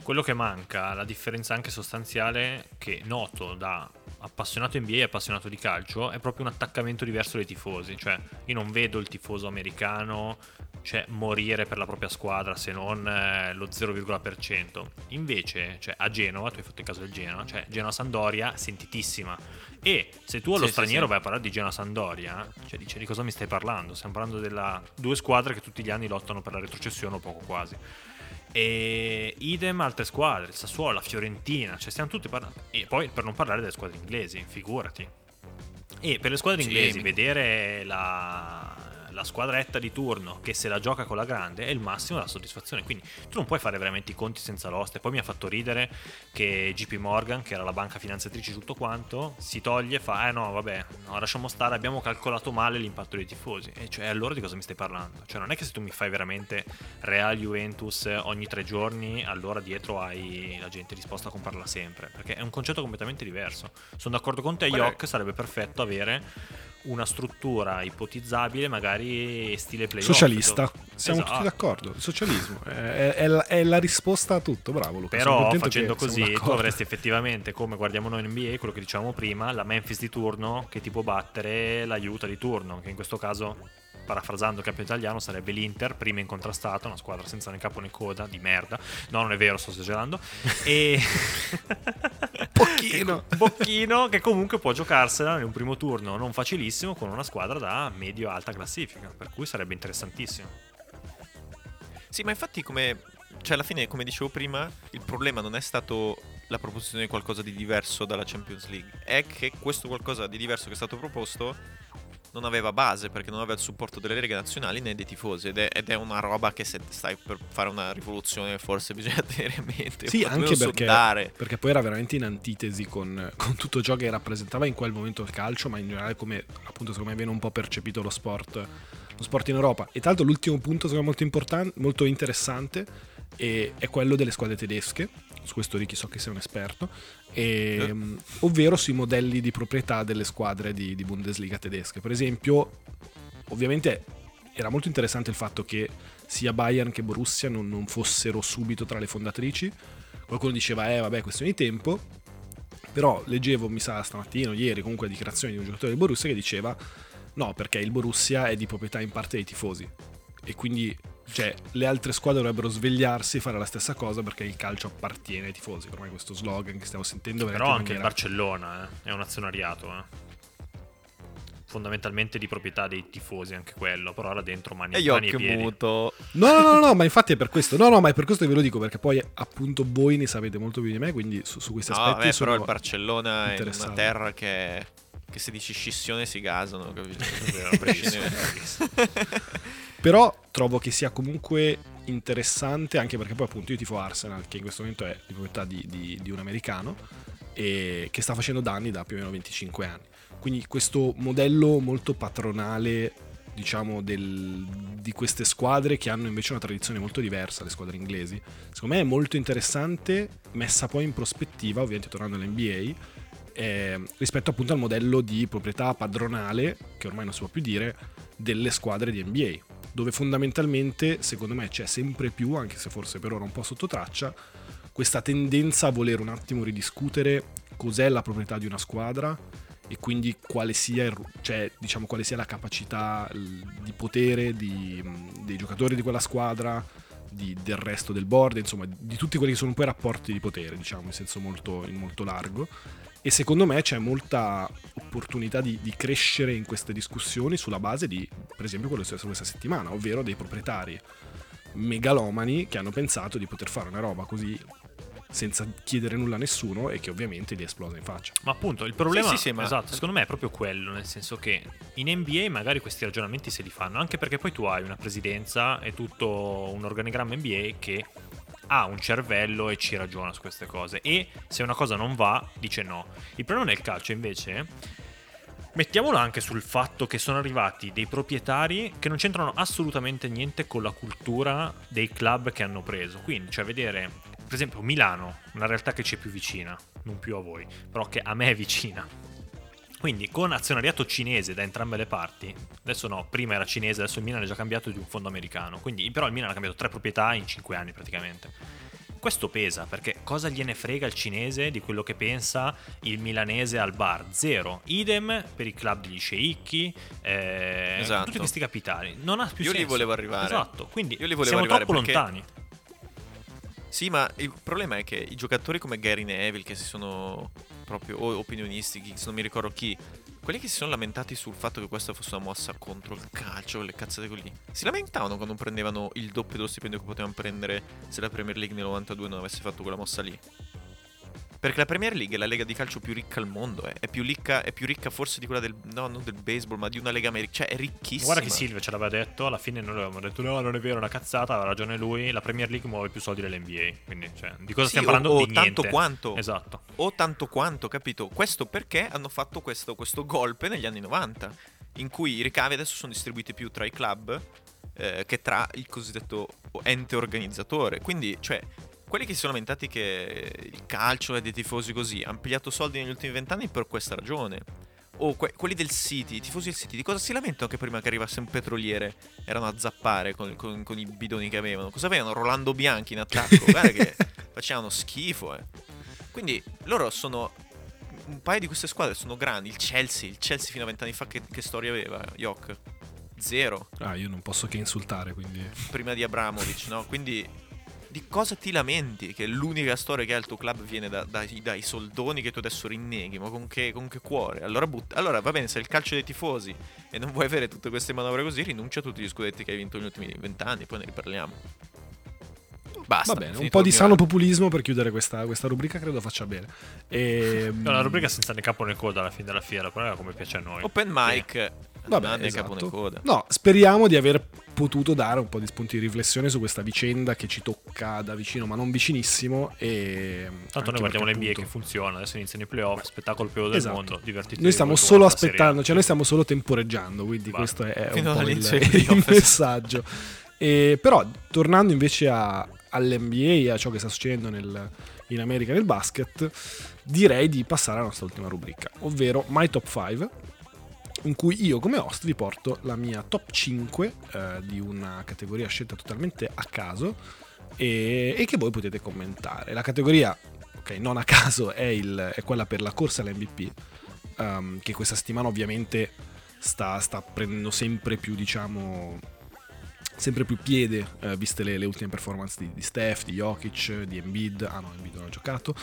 Quello che manca, la differenza anche sostanziale che noto da appassionato NBA e appassionato di calcio, è proprio un attaccamento diverso dei tifosi. Cioè, io non vedo il tifoso americano cioè, morire per la propria squadra se non eh, lo 0,%. Invece, cioè, a Genova, tu hai fatto il caso del Genova, cioè Genoa-Sandoria sentitissima. E se tu allo Sì, sì, straniero sì. vai a parlare di Genoa-Sandoria, cioè dice di cosa mi stai parlando? Stiamo parlando delle due squadre che tutti gli anni lottano per la retrocessione o poco quasi. E idem altre squadre, il Sassuolo, la Fiorentina, cioè stiamo tutti parlando. E poi per non parlare delle squadre inglesi, figurati. E per le squadre Sì, inglesi, mi- vedere la, la squadretta di turno che se la gioca con la grande è il massimo della soddisfazione. Quindi tu non puoi fare veramente i conti senza l'oste. Poi mi ha fatto ridere che JP Morgan, che era la banca finanziatrice tutto quanto, si toglie e fa: Eh no, vabbè, no, lasciamo stare, abbiamo calcolato male l'impatto dei tifosi. E cioè, allora di cosa mi stai parlando? Cioè, non è che se tu mi fai veramente Real Juventus ogni tre giorni, allora dietro hai la gente disposta a comprarla sempre. Perché è un concetto completamente diverso. Sono d'accordo con te, Yok, sarebbe perfetto avere una struttura ipotizzabile, magari stile playoff. Socialista, siamo Esatto. tutti d'accordo. Il socialismo è, è- la, è la risposta a tutto. Bravo Luca. Però facendo così tu avresti effettivamente, come guardiamo noi in NBA, quello che dicevamo prima, la Memphis di turno che ti può battere l'aiuta di turno, che in questo caso, parafrasando il campione italiano, sarebbe l'Inter, prima incontrastata, una squadra senza né capo né coda, di merda. No, non è vero, sto esagerando. E... <laughs> Pochino. <laughs> Bocchino che comunque può giocarsela in un primo turno non facilissimo con una squadra da medio-alta classifica, per cui sarebbe interessantissimo. Sì, ma infatti come... Cioè, alla fine, come dicevo prima, il problema non è stato la proposizione di qualcosa di diverso dalla Champions League. È che questo qualcosa di diverso che è stato proposto non aveva base perché non aveva il supporto delle leghe nazionali né dei tifosi ed è, ed è una roba che se stai per fare una rivoluzione forse bisogna <laughs> tenere in mente. Sì, anche perché, perché poi era veramente in antitesi con, con tutto ciò che rappresentava in quel momento il calcio, ma in generale come appunto secondo me viene un po' percepito lo sport, lo sport in Europa. E tra l'altro l'ultimo punto secondo me molto, importan- molto interessante è quello delle squadre tedesche, su questo Ricky so che sei un esperto, e, Eh. mh, ovvero sui modelli di proprietà delle squadre di, di Bundesliga tedesche. Per esempio, ovviamente era molto interessante il fatto che sia Bayern che Borussia non, non fossero subito tra le fondatrici. Qualcuno diceva, eh vabbè, questione di tempo. Però leggevo, mi sa, stamattina o ieri, comunque, dichiarazioni di un giocatore del Borussia che diceva, no, perché il Borussia è di proprietà in parte dei tifosi. E quindi, cioè, le altre squadre dovrebbero svegliarsi e fare la stessa cosa perché il calcio appartiene ai tifosi. Ormai questo slogan che stiamo sentendo Però anche il Barcellona eh, è un azionariato. eh. Fondamentalmente di proprietà dei tifosi anche quello. Però là dentro mani, E mani e piedi. muto. No, no, no, no, ma infatti è per questo. No, no, ma è per questo che ve lo dico, perché poi appunto voi ne sapete molto più di me, quindi su, su questi No, aspetti vabbè, sono però il Barcellona è una terra che, che se dici scissione si gasano, capito? <laughs> Però trovo che sia comunque interessante, anche perché poi appunto io tifo Arsenal, che in questo momento è di proprietà di, di- di un americano, e che sta facendo danni da più o meno 25 anni. Quindi questo modello molto patronale, diciamo, del- di queste squadre che hanno invece una tradizione molto diversa, le squadre inglesi, secondo me è molto interessante, messa poi in prospettiva, ovviamente tornando all'NBA, eh, rispetto appunto al modello di proprietà padronale, che ormai non si può più dire, delle squadre di NBA, dove fondamentalmente, secondo me, c'è sempre più, anche se forse per ora un po' sotto traccia, questa tendenza a voler un attimo ridiscutere cos'è la proprietà di una squadra e quindi quale sia, il cioè, diciamo, quale sia la capacità di potere di- dei giocatori di quella squadra, di- del resto del board, insomma, di tutti quelli che sono poi rapporti di potere, diciamo, in senso molto, in molto largo. E secondo me c'è molta opportunità di, di crescere in queste discussioni sulla base di, per esempio, quello che è successo questa settimana, ovvero dei proprietari megalomani che hanno pensato di poter fare una roba così senza chiedere nulla a nessuno e che ovviamente gli è esplosa in faccia. Ma appunto il problema Sì, sì, sì, ma- esatto, secondo me è proprio quello, nel senso che in NBA magari questi ragionamenti se li fanno, anche perché poi tu hai una presidenza e tutto un organigramma NBA che ha un cervello e ci ragiona su queste cose e se una cosa non va dice no. Il problema nel calcio invece Mettiamolo anche sul fatto che sono arrivati dei proprietari che non c'entrano assolutamente niente con la cultura dei club che hanno preso. Quindi, cioè, vedere, per esempio, Milano, una realtà che ci è più vicina, non più a voi, però che a me è vicina. Quindi, con azionariato cinese da entrambe le parti, adesso no, prima era cinese, adesso il Milan è già cambiato di un fondo americano. Quindi, però, il Milan ha cambiato tre proprietà in cinque anni praticamente. Questo pesa perché cosa gliene frega il cinese di quello che pensa il milanese al bar? Zero. Idem per i club degli sceicchi, eh, Esatto. tutti questi capitali. Non ha più Io senso. volevo arrivare. Esatto, quindi Io lì volevo siamo arrivare troppo lontani. Sì, ma il problema è che i giocatori come Gary Neville, che si sono proprio o opinionisti, non mi ricordo chi, quelli che si sono lamentati sul fatto che questa fosse una mossa contro il calcio, le cazzate così, si lamentavano quando prendevano il doppio dello stipendio che potevano prendere se la Premier League nel 92 non avesse fatto quella mossa lì. Perché la Premier League è la lega di calcio più ricca al mondo, eh. è, più ricca, è più ricca forse di quella del, no, non del baseball, ma di una lega americana, cioè è ricchissima. Guarda che Silvio ce l'aveva detto, alla fine noi avevamo detto no, non è vero, è una cazzata, aveva ragione lui, la Premier League muove più soldi dell'NBA. Quindi, cioè, di cosa Sì, stiamo o- parlando? o di tanto niente. quanto. Esatto. o tanto quanto, capito? Questo perché hanno fatto questo, questo golpe negli anni 90, in cui i ricavi adesso sono distribuiti più tra i club eh, che tra il cosiddetto ente organizzatore. Quindi, cioè, quelli che si sono lamentati che il calcio è dei tifosi così, hanno pigliato soldi negli ultimi vent'anni per questa ragione. O que- quelli del City, i tifosi del City, di cosa si lamentano che prima che arrivasse un petroliere erano a zappare con, con- con i bidoni che avevano? Cosa avevano? Rolando Bianchi in attacco, <laughs> guarda che facevano schifo, eh. Quindi loro sono. Un paio di queste squadre sono grandi. Il Chelsea, il Chelsea fino a vent'anni fa che, che storia aveva? Yok? Zero. Ah, io non posso che insultare, quindi... Prima di Abramovic, no? Quindi di cosa ti lamenti? Che l'unica storia che ha il tuo club viene da- dai, dai soldoni che tu adesso rinneghi, ma con che, con che cuore? Allora, but- allora va bene, se è il calcio dei tifosi e non vuoi avere tutte queste manovre così, rinuncia a tutti gli scudetti che hai vinto negli ultimi vent'anni, poi ne riparliamo. Basta. Va bene, un po' di sano anno. populismo per chiudere questa, questa rubrica credo faccia bene. E, No, la rubrica senza né capo né coda alla fine della fiera, però era come piace a noi. Open mic, Vabbè, ha né esatto. capo né coda. No, speriamo di aver potuto dare un po' di spunti di riflessione su questa vicenda che ci tocca da vicino, ma non vicinissimo. E Tanto noi guardiamo l'NBA che appunto, funziona, adesso iniziano i playoff, spettacolo più del Esatto. mondo, divertitevi. Noi stiamo solo aspettando, cioè noi stiamo solo temporeggiando, quindi Va. questo è, è un Fino po' il, <laughs> il messaggio. E, però, tornando invece a- all'NBA e a ciò che sta succedendo nel- in America nel basket, direi di passare alla nostra ultima rubrica, ovvero My Top 5, in cui io come host vi porto la mia top 5 eh, di una categoria scelta totalmente a caso e, e che voi potete commentare. La categoria, ok, non a caso, è, il- è quella per la corsa all'MVP, ehm, che questa settimana ovviamente sta, sta prendendo sempre più, diciamo, sempre più piede, eh, viste le, le ultime performance di, di Steph, di Jokic, di Embiid. Ah no, Embiid non ha giocato.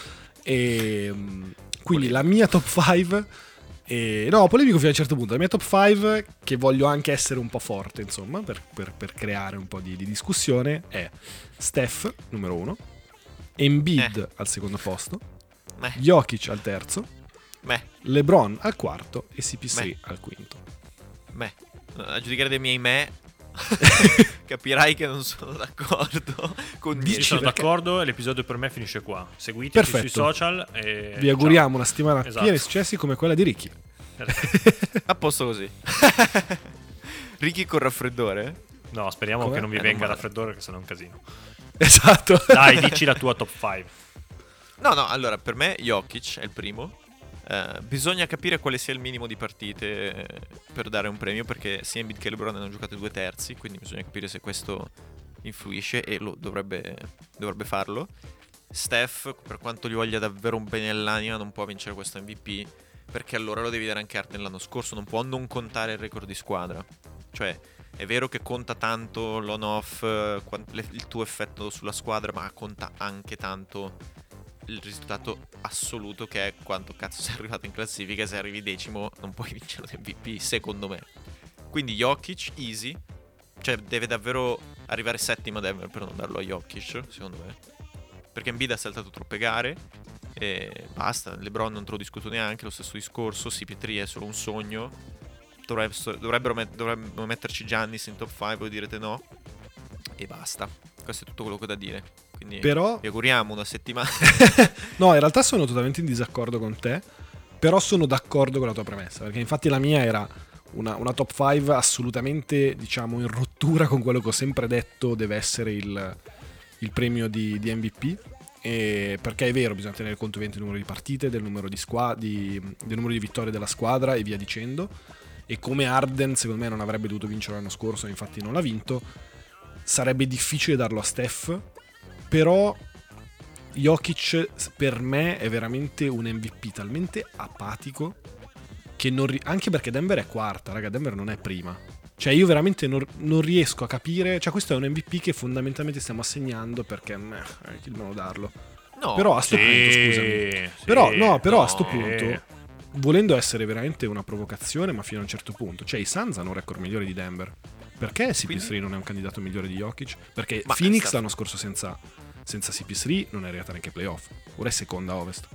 E, mm, quindi la mia top 5... E, no, polemico fino a un certo punto. La mia top 5, che voglio anche essere un po' forte, insomma, per, per- per creare un po' di, di discussione, è Steph, numero 1, Embiid al secondo posto, Meh, Jokic al terzo, meh, LeBron al quarto e CP3 Beh. al quinto. meh. A giudicare dei miei me, <laughs> capirai che non sono d'accordo con Ci niente. sono perché- d'accordo e l'episodio per me finisce qua. Seguiteci Perfetto. sui social e Vi auguriamo una settimana Esatto. piena di successi come quella di Ricky. ciao. <laughs> A posto così. <laughs> Ricky con raffreddore? No, speriamo Come? che non vi Eh, venga non raffreddore che sennò è un casino. Esatto. Dai, dici la tua top 5. No, no, allora per me Jokic è il primo. Eh, bisogna capire quale sia il minimo di partite eh, per dare un premio perché sia Embiid che LeBron hanno giocato due terzi, quindi bisogna capire se questo influisce e lo dovrebbe, dovrebbe farlo. Steph, per quanto gli voglia davvero un bene all'anima, non può vincere questo MVP perché allora lo devi dare anche Harden l'anno scorso, non può non contare il record di squadra. Cioè, è vero che conta tanto l'on-off, eh, il tuo effetto sulla squadra, ma conta anche tanto il risultato assoluto che è quanto cazzo sei <laughs> arrivato in classifica. Se arrivi decimo, non puoi vincere l'MVP, secondo me. Quindi Jokic, easy. Cioè, deve davvero arrivare settima Denver per non darlo a Jokic, secondo me. Perché Embiid ha saltato troppe gare e basta. LeBron non te lo discuto neanche, lo stesso discorso. CP3 è solo un sogno. Dovrebbero, met- dovrebbero metterci Giannis in top 5, voi direte no. E basta. Questo è tutto quello che ho da dire. Quindi Però, vi auguriamo una settimana. <laughs> no, in realtà sono totalmente in disaccordo con te. Però sono d'accordo con la tua premessa. Perché infatti la mia era una, una top 5 assolutamente, diciamo, in rottura con quello che ho sempre detto deve essere il, il premio di, di MVP. E perché è vero, bisogna tenere conto ovviamente del numero di partite, del numero di, squa- di- del numero di vittorie della squadra e via dicendo. E come Arden, secondo me, non avrebbe dovuto vincere l'anno scorso, infatti non l'ha vinto. Sarebbe difficile darlo a Steph, però Jokic per me è veramente un MVP talmente apatico che non ri- anche perché Denver è quarta, raga, Denver non è prima. Cioè io veramente non, non riesco a capire, cioè questo è un MVP che fondamentalmente stiamo assegnando perché meh, eh, chi dobbiamo darlo. No, Però a sto punto, scusami. Però no, però a sto no. punto volendo essere veramente una provocazione, ma fino a un certo punto, cioè i Suns hanno un record migliore di Denver. Perché CP3 Quindi- non è un candidato migliore di Jokic? Perché Ma Phoenix sta- l'anno scorso senza, senza CP3 non è arrivata neanche ai playoff. Ora è seconda a ovest.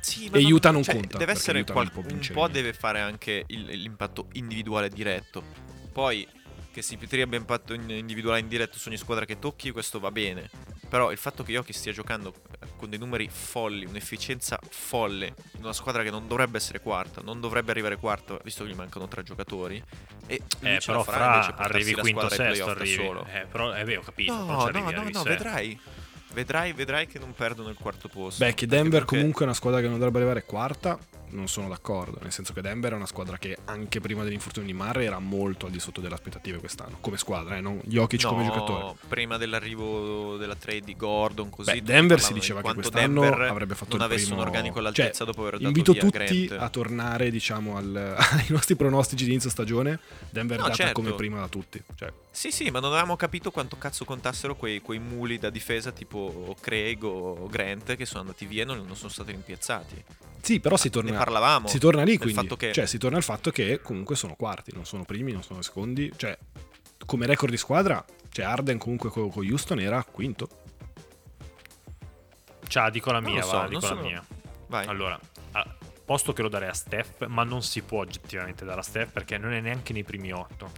Sì, E Utah non cioè, conta, Deve essere Utah qual- un vincere po' niente. deve fare anche il- l'impatto individuale diretto. Poi che CP3 abbia impatto in- individuale indiretto su ogni squadra che tocchi, questo va bene. Però il fatto che Jokic stia giocando eh, con dei numeri folli, un'efficienza folle, in una squadra che non dovrebbe essere quarta, non dovrebbe arrivare quarta, visto che gli mancano tre giocatori. E Eh, però fra arrivi la quinto sesto playoff da arrivi. solo. Eh, però eh, beh, ho capito, No, no, arrivi, no, arrivi no, vedrai. Vedrai, vedrai che non perdono il quarto posto. Beh, che Perché Denver comunque è una squadra che non dovrebbe arrivare quarta, non sono d'accordo. Nel senso che Denver è una squadra che anche prima dell'infortunio di Murray era molto al di sotto delle aspettative quest'anno. Come squadra, eh, non Jokic come No, giocatore. prima dell'arrivo della trade di Gordon, così. Beh, Denver si diceva che quest'anno Denver avrebbe fatto non il primo... un organico all'altezza Cioè, dopo aver dato invito tutti Grant. a tornare, diciamo, al- <laughs> ai nostri pronostici di inizio stagione. Denver No, data certo. come prima da tutti. Cioè, Sì, sì, ma non avevamo capito quanto cazzo contassero quei, quei muli da difesa tipo Craig o Grant che sono andati via e non, non sono stati rimpiazzati. Sì, però si Ne torna, parlavamo. si torna lì quindi. fatto che- Cioè, si torna al fatto che comunque sono quarti, non sono primi, non sono secondi. Cioè, come record di squadra, cioè Arden comunque con, con Houston era quinto. Ciao, dico la mia, so, va, dico la sono- mia. Vai. Allora, posto che lo darei a Steph, ma non si può oggettivamente dare a Steph perché non è neanche nei primi 8.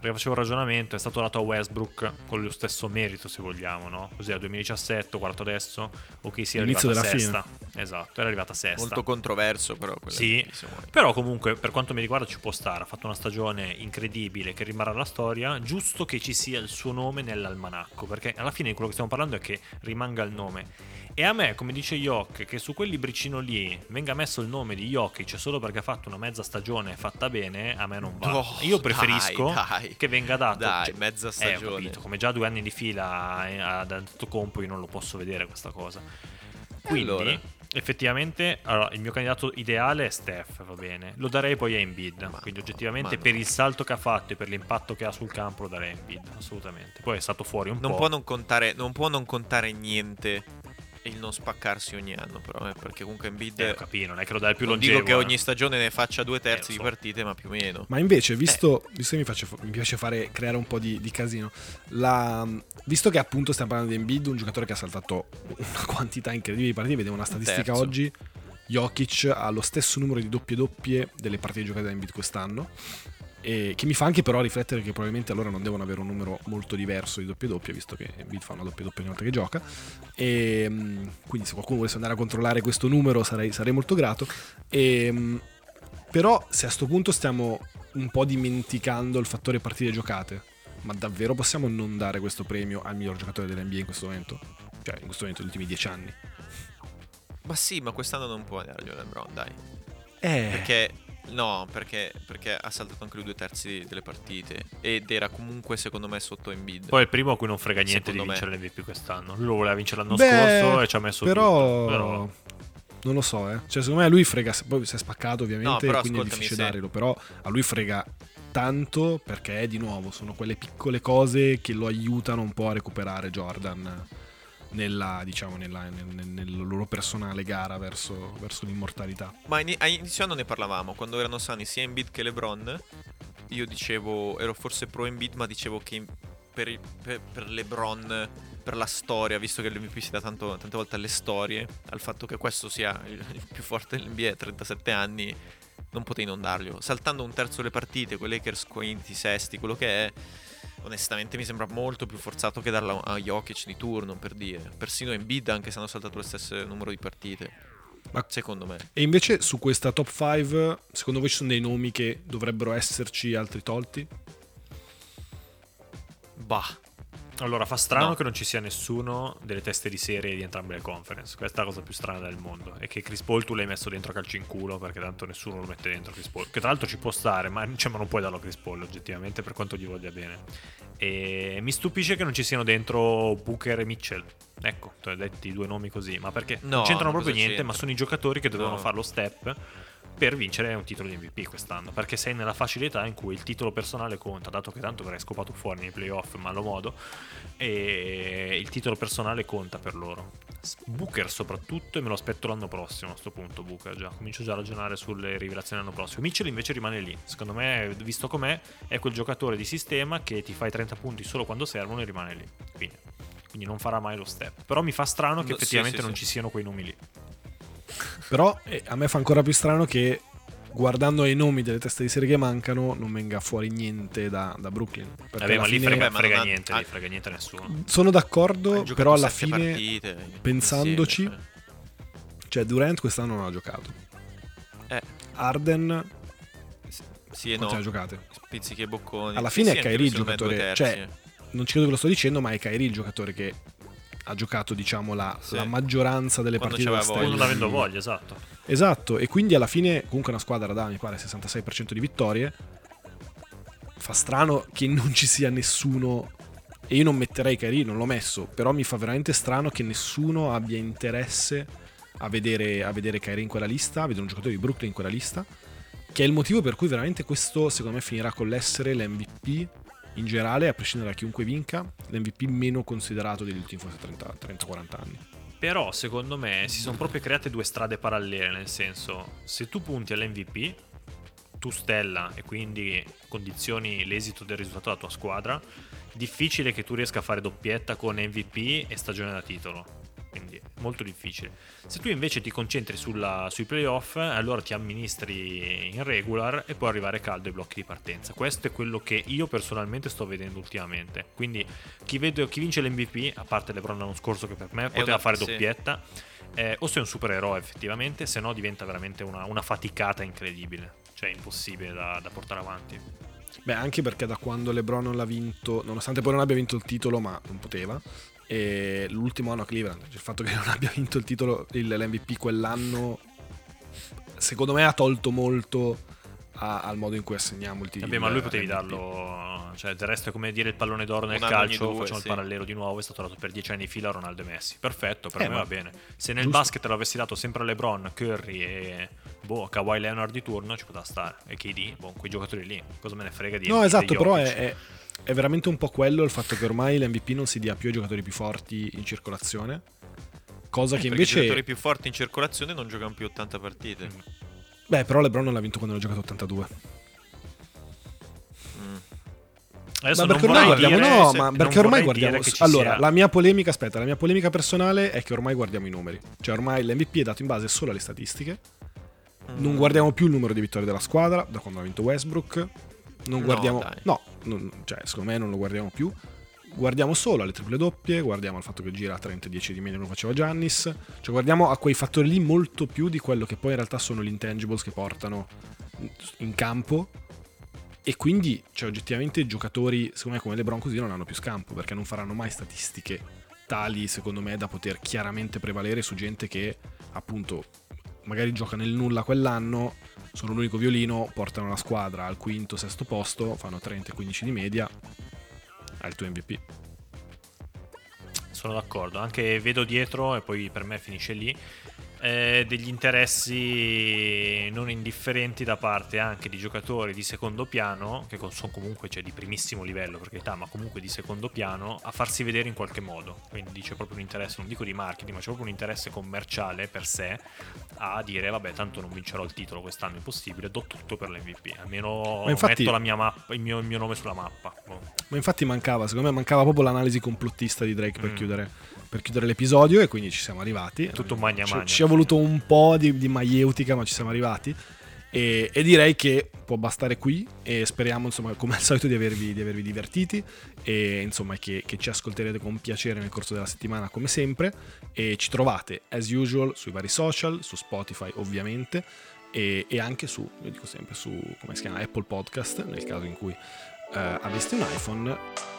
Perché facevo un ragionamento, è stato dato a Westbrook con lo stesso merito, se vogliamo, no? Così al 2017, guardato adesso, ok, si era arrivata della sesta. Esatto, era arrivata sesta. Molto controverso, però. quello Sì, però comunque per quanto mi riguarda ci può stare, ha fatto una stagione incredibile che rimarrà la storia, giusto che ci sia il suo nome nell'almanacco, perché alla fine quello che stiamo parlando è che rimanga il nome. E a me, come dice Jock, che su quel libricino lì venga messo il nome di Jokic solo perché ha fatto una mezza stagione fatta bene, a me non va. No, Io preferisco dai, dai. che venga dato... Dai, cioè, mezza eh, ho stagione. capito, come già due anni di fila eh, ad Antetokounmpo io non lo posso vedere questa cosa. Quindi, allora? effettivamente, allora, il mio candidato ideale è Steph, va bene. Lo darei poi a Embiid. Ma quindi no, oggettivamente ma per no. il salto che ha fatto e per l'impatto che ha sul campo lo darei a Embiid, assolutamente. Poi è stato fuori un Non po'. può non, contare, non può non contare niente il non spaccarsi ogni anno, però, eh, perché comunque Embiid... Eh, capito, non è che lo dai più non longevo. dico che eh. ogni stagione ne faccia due terzi Eh, lo di so. partite, ma più o meno. Ma invece, visto, Eh. visto che mi, faccio- mi piace fare, creare un po' di, di casino, la- visto che appunto stiamo parlando di Embiid, un giocatore che ha saltato una quantità incredibile di partite, vediamo una statistica terzo. oggi, Jokic ha lo stesso numero di doppie doppie delle partite giocate da Embiid quest'anno, e che mi fa anche però riflettere che probabilmente allora non devono avere un numero molto diverso di doppie doppie, visto che Embiid fa una doppia doppia ogni volta che gioca, e mm, quindi se qualcuno volesse andare a controllare questo numero sarei, sarei molto grato. E, mm, però se a sto punto stiamo un po' dimenticando il fattore partite giocate, ma davvero possiamo non dare questo premio al miglior giocatore dell'NBA in questo momento? Cioè, in questo momento, negli ultimi dieci anni. Ma sì, ma quest'anno non può andare a LeBron, dai. Eh, Perché... No, perché, perché ha saltato anche lui due terzi delle partite ed era comunque secondo me sotto Embiid. Poi è il primo a cui non frega niente Secondo di me. vincere l'MVP quest'anno. Lui lo voleva vincere l'anno Beh, scorso e ci ha messo però, tutto. Però non lo so, eh. Cioè, secondo me a lui frega, poi si è spaccato ovviamente, No, quindi è difficile se- darglielo, però a lui frega tanto perché di nuovo sono quelle piccole cose che lo aiutano un po' a recuperare Jordan nella, diciamo, nella, nel, nel- loro personale gara verso, verso l'immortalità. Ma ini- a inizio anno ne parlavamo, quando erano sani sia Embiid che LeBron, io dicevo, ero forse pro Embiid, ma dicevo che per, per- per LeBron, per la storia, visto che l'MVP si dà tanto- tante volte alle storie, al fatto che questo sia il, il più forte dell'NBA a 37 anni, non potevi non darglielo. Saltando un terzo delle partite, con Lakers quinti, sesti, quello che è, onestamente mi sembra molto più forzato che darla a Jokic di turno, per dire. Persino Embiid, anche se hanno saltato lo stesso numero di partite. Ma- Secondo me. E invece su questa top 5, secondo voi ci sono dei nomi che dovrebbero esserci altri tolti? Bah. Allora, fa strano No. che non ci sia nessuno delle teste di serie di entrambe le conference. Questa è la cosa più strana del mondo. E che Chris Paul tu l'hai messo dentro a calcio in culo perché tanto nessuno lo mette dentro Chris Paul. Che tra l'altro ci può stare, ma, cioè, ma non puoi darlo a Chris Paul oggettivamente per quanto gli voglia bene. E mi stupisce che non ci siano dentro Booker e Mitchell. Ecco, ti ho detti due nomi così. Ma perché No, non c'entrano proprio niente, c'entra? ma sono i giocatori che dovevano No. fare lo step per vincere un titolo di MVP quest'anno. Perché sei nella facilità in cui il titolo personale conta, dato che tanto verrai scopato fuori nei playoff, malo modo, e il titolo personale conta per loro. Booker soprattutto, e me lo aspetto l'anno prossimo a sto punto. Booker già, comincio già a ragionare sulle rivelazioni l'anno prossimo. Mitchell invece rimane lì. Secondo me, visto com'è, è quel giocatore di sistema che ti fa i 30 punti solo quando servono e rimane lì. Quindi, quindi non farà mai lo step. Però mi fa strano che No, sì, effettivamente sì, non sì. ci siano quei nomi lì. Però eh, a me fa ancora più strano che guardando ai nomi delle teste di serie che mancano non venga fuori niente da, da Brooklyn. Perché Vabbè, alla ma lì fine frega, frega non ha- niente, ah- lì frega niente a nessuno. sono d'accordo, però alla fine, partite pensandoci- insieme, cioè Durant quest'anno non ha giocato. cioè. Eh, Arden sì e quante no. ha giocate? Pizzichi e bocconi. Alla fine sì, è Kyrie il giocatore, cioè. Non ci credo che lo sto dicendo, ma è Kyrie il giocatore che ha giocato, diciamo, la, Sì. la maggioranza delle Quando partite stella. non avendo voglia, esatto. Esatto, e quindi alla fine comunque una squadra da, mi pare, 66% di vittorie. Fa strano che non ci sia nessuno, e io non metterei Kyrie, non l'ho messo, però mi fa veramente strano che nessuno abbia interesse a vedere, a vedere Kyrie in quella lista, a vedere un giocatore di Brooklyn in quella lista, che è il motivo per cui veramente questo secondo me finirà con l'essere l'MVP in generale, a prescindere da chiunque vinca, l'MVP meno considerato degli ultimi forse 30 30-40 anni. Però secondo me si sono proprio create due strade parallele, nel senso, se tu punti all'MVP, tu stella e quindi condizioni l'esito del risultato della tua squadra, difficile che tu riesca a fare doppietta con MVP e stagione da titolo. Molto difficile. Se tu invece ti concentri sulla- sui playoff, allora ti amministri in regular e puoi arrivare caldo ai blocchi di partenza. Questo è quello che io personalmente sto vedendo ultimamente. Quindi chi, vedo- chi vince l'MVP, a parte LeBron l'anno scorso che per me poteva una- fare sì. doppietta, eh, o sei un supereroe effettivamente, se no diventa veramente una, una faticata incredibile. Cioè impossibile da, da portare avanti. Beh, anche perché da quando LeBron non l'ha vinto, nonostante poi non abbia vinto il titolo, ma non poteva. E l'ultimo anno a Cleveland, cioè il fatto che non abbia vinto il titolo, il- l'MVP quell'anno, secondo me ha tolto molto a- al modo in cui assegniamo il titolo. Vabbè, ma lui potevi darlo. Cioè, del resto è come dire il pallone d'oro nel Un calcio. due, facciamo sì. il parallelo di nuovo. È stato dato per dieci anni di fila a Ronaldo e Messi. Perfetto, per Eh, me va bene. Se nel giusto. basket l'avessi dato sempre a LeBron, Curry e boh, Kawhi Leonard di turno, ci poteva stare. E KD, boh, quei giocatori lì. Cosa me ne frega di No, esatto, però è, è- è veramente un po' quello il fatto che ormai l'MVP non si dia più ai giocatori più forti in circolazione. Cosa che Perché i invece... giocatori più forti in circolazione non giocano più 80 partite. Mm. Beh, però LeBron non l'ha vinto quando ne ha giocato 82. Mm. Adesso ma non perché ormai guardiamo, no, ma non perché ormai guardiamo. Allora, sia- la mia polemica, aspetta, la mia polemica personale è che ormai guardiamo i numeri. Cioè, ormai l'MVP è dato in base solo alle statistiche. Non Mm. guardiamo più il numero di vittorie della squadra, da quando ha vinto Westbrook. Non No, guardiamo. dai. No, non- cioè, secondo me non lo guardiamo più. Guardiamo solo alle triple doppie, guardiamo al fatto che gira a 30-10 di media come faceva Giannis. Cioè, guardiamo a quei fattori lì molto più di quello che poi in realtà sono gli intangibles che portano in campo. E quindi, cioè, oggettivamente, i giocatori, secondo me, come LeBron così non hanno più scampo perché non faranno mai statistiche tali, secondo me, da poter chiaramente prevalere su gente che, appunto, magari gioca nel nulla quell'anno, sono l'unico violino, portano la squadra al quinto, sesto posto, fanno 30-15 di media, hai il tuo MVP. Sono d'accordo, anche vedo dietro e poi per me finisce lì. Eh, degli interessi non indifferenti da parte anche di giocatori di secondo piano, che sono comunque cioè, di primissimo livello, per carità, ma comunque di secondo piano, a farsi vedere in qualche modo. Quindi c'è proprio un interesse, non dico di marketing, ma c'è proprio un interesse commerciale per sé a dire, vabbè, tanto non vincerò il titolo quest'anno, è impossibile, do tutto per l'MVP. Almeno infatti- metto la mia mappa, il, mio, il mio nome sulla mappa. Boh. Ma infatti mancava, secondo me mancava proprio l'analisi complottista di Drake per, Mm. chiudere, per chiudere l'episodio e quindi ci siamo arrivati. Tutto magna Ci- magna. Ci, è voluto un po' di, di maieutica, ma ci siamo arrivati. E, e direi che può bastare qui e speriamo insomma come al solito di avervi, di avervi divertiti e insomma che, che ci ascolterete con piacere nel corso della settimana come sempre e ci trovate as usual sui vari social, su Spotify ovviamente e, e anche su, io dico sempre su come si chiama, Apple Podcast nel caso in cui eh, aveste un iPhone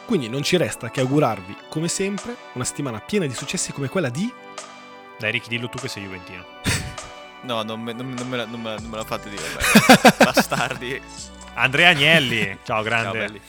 quindi non ci resta che augurarvi come sempre una settimana piena di successi come quella di Dai Ricky, dillo tu che sei Juventino. <laughs> No, non me, non- non me la, non me la- non me la fate dire. dai. <laughs> Bastardi. Andrea Agnelli, ciao Ciao grande. belli.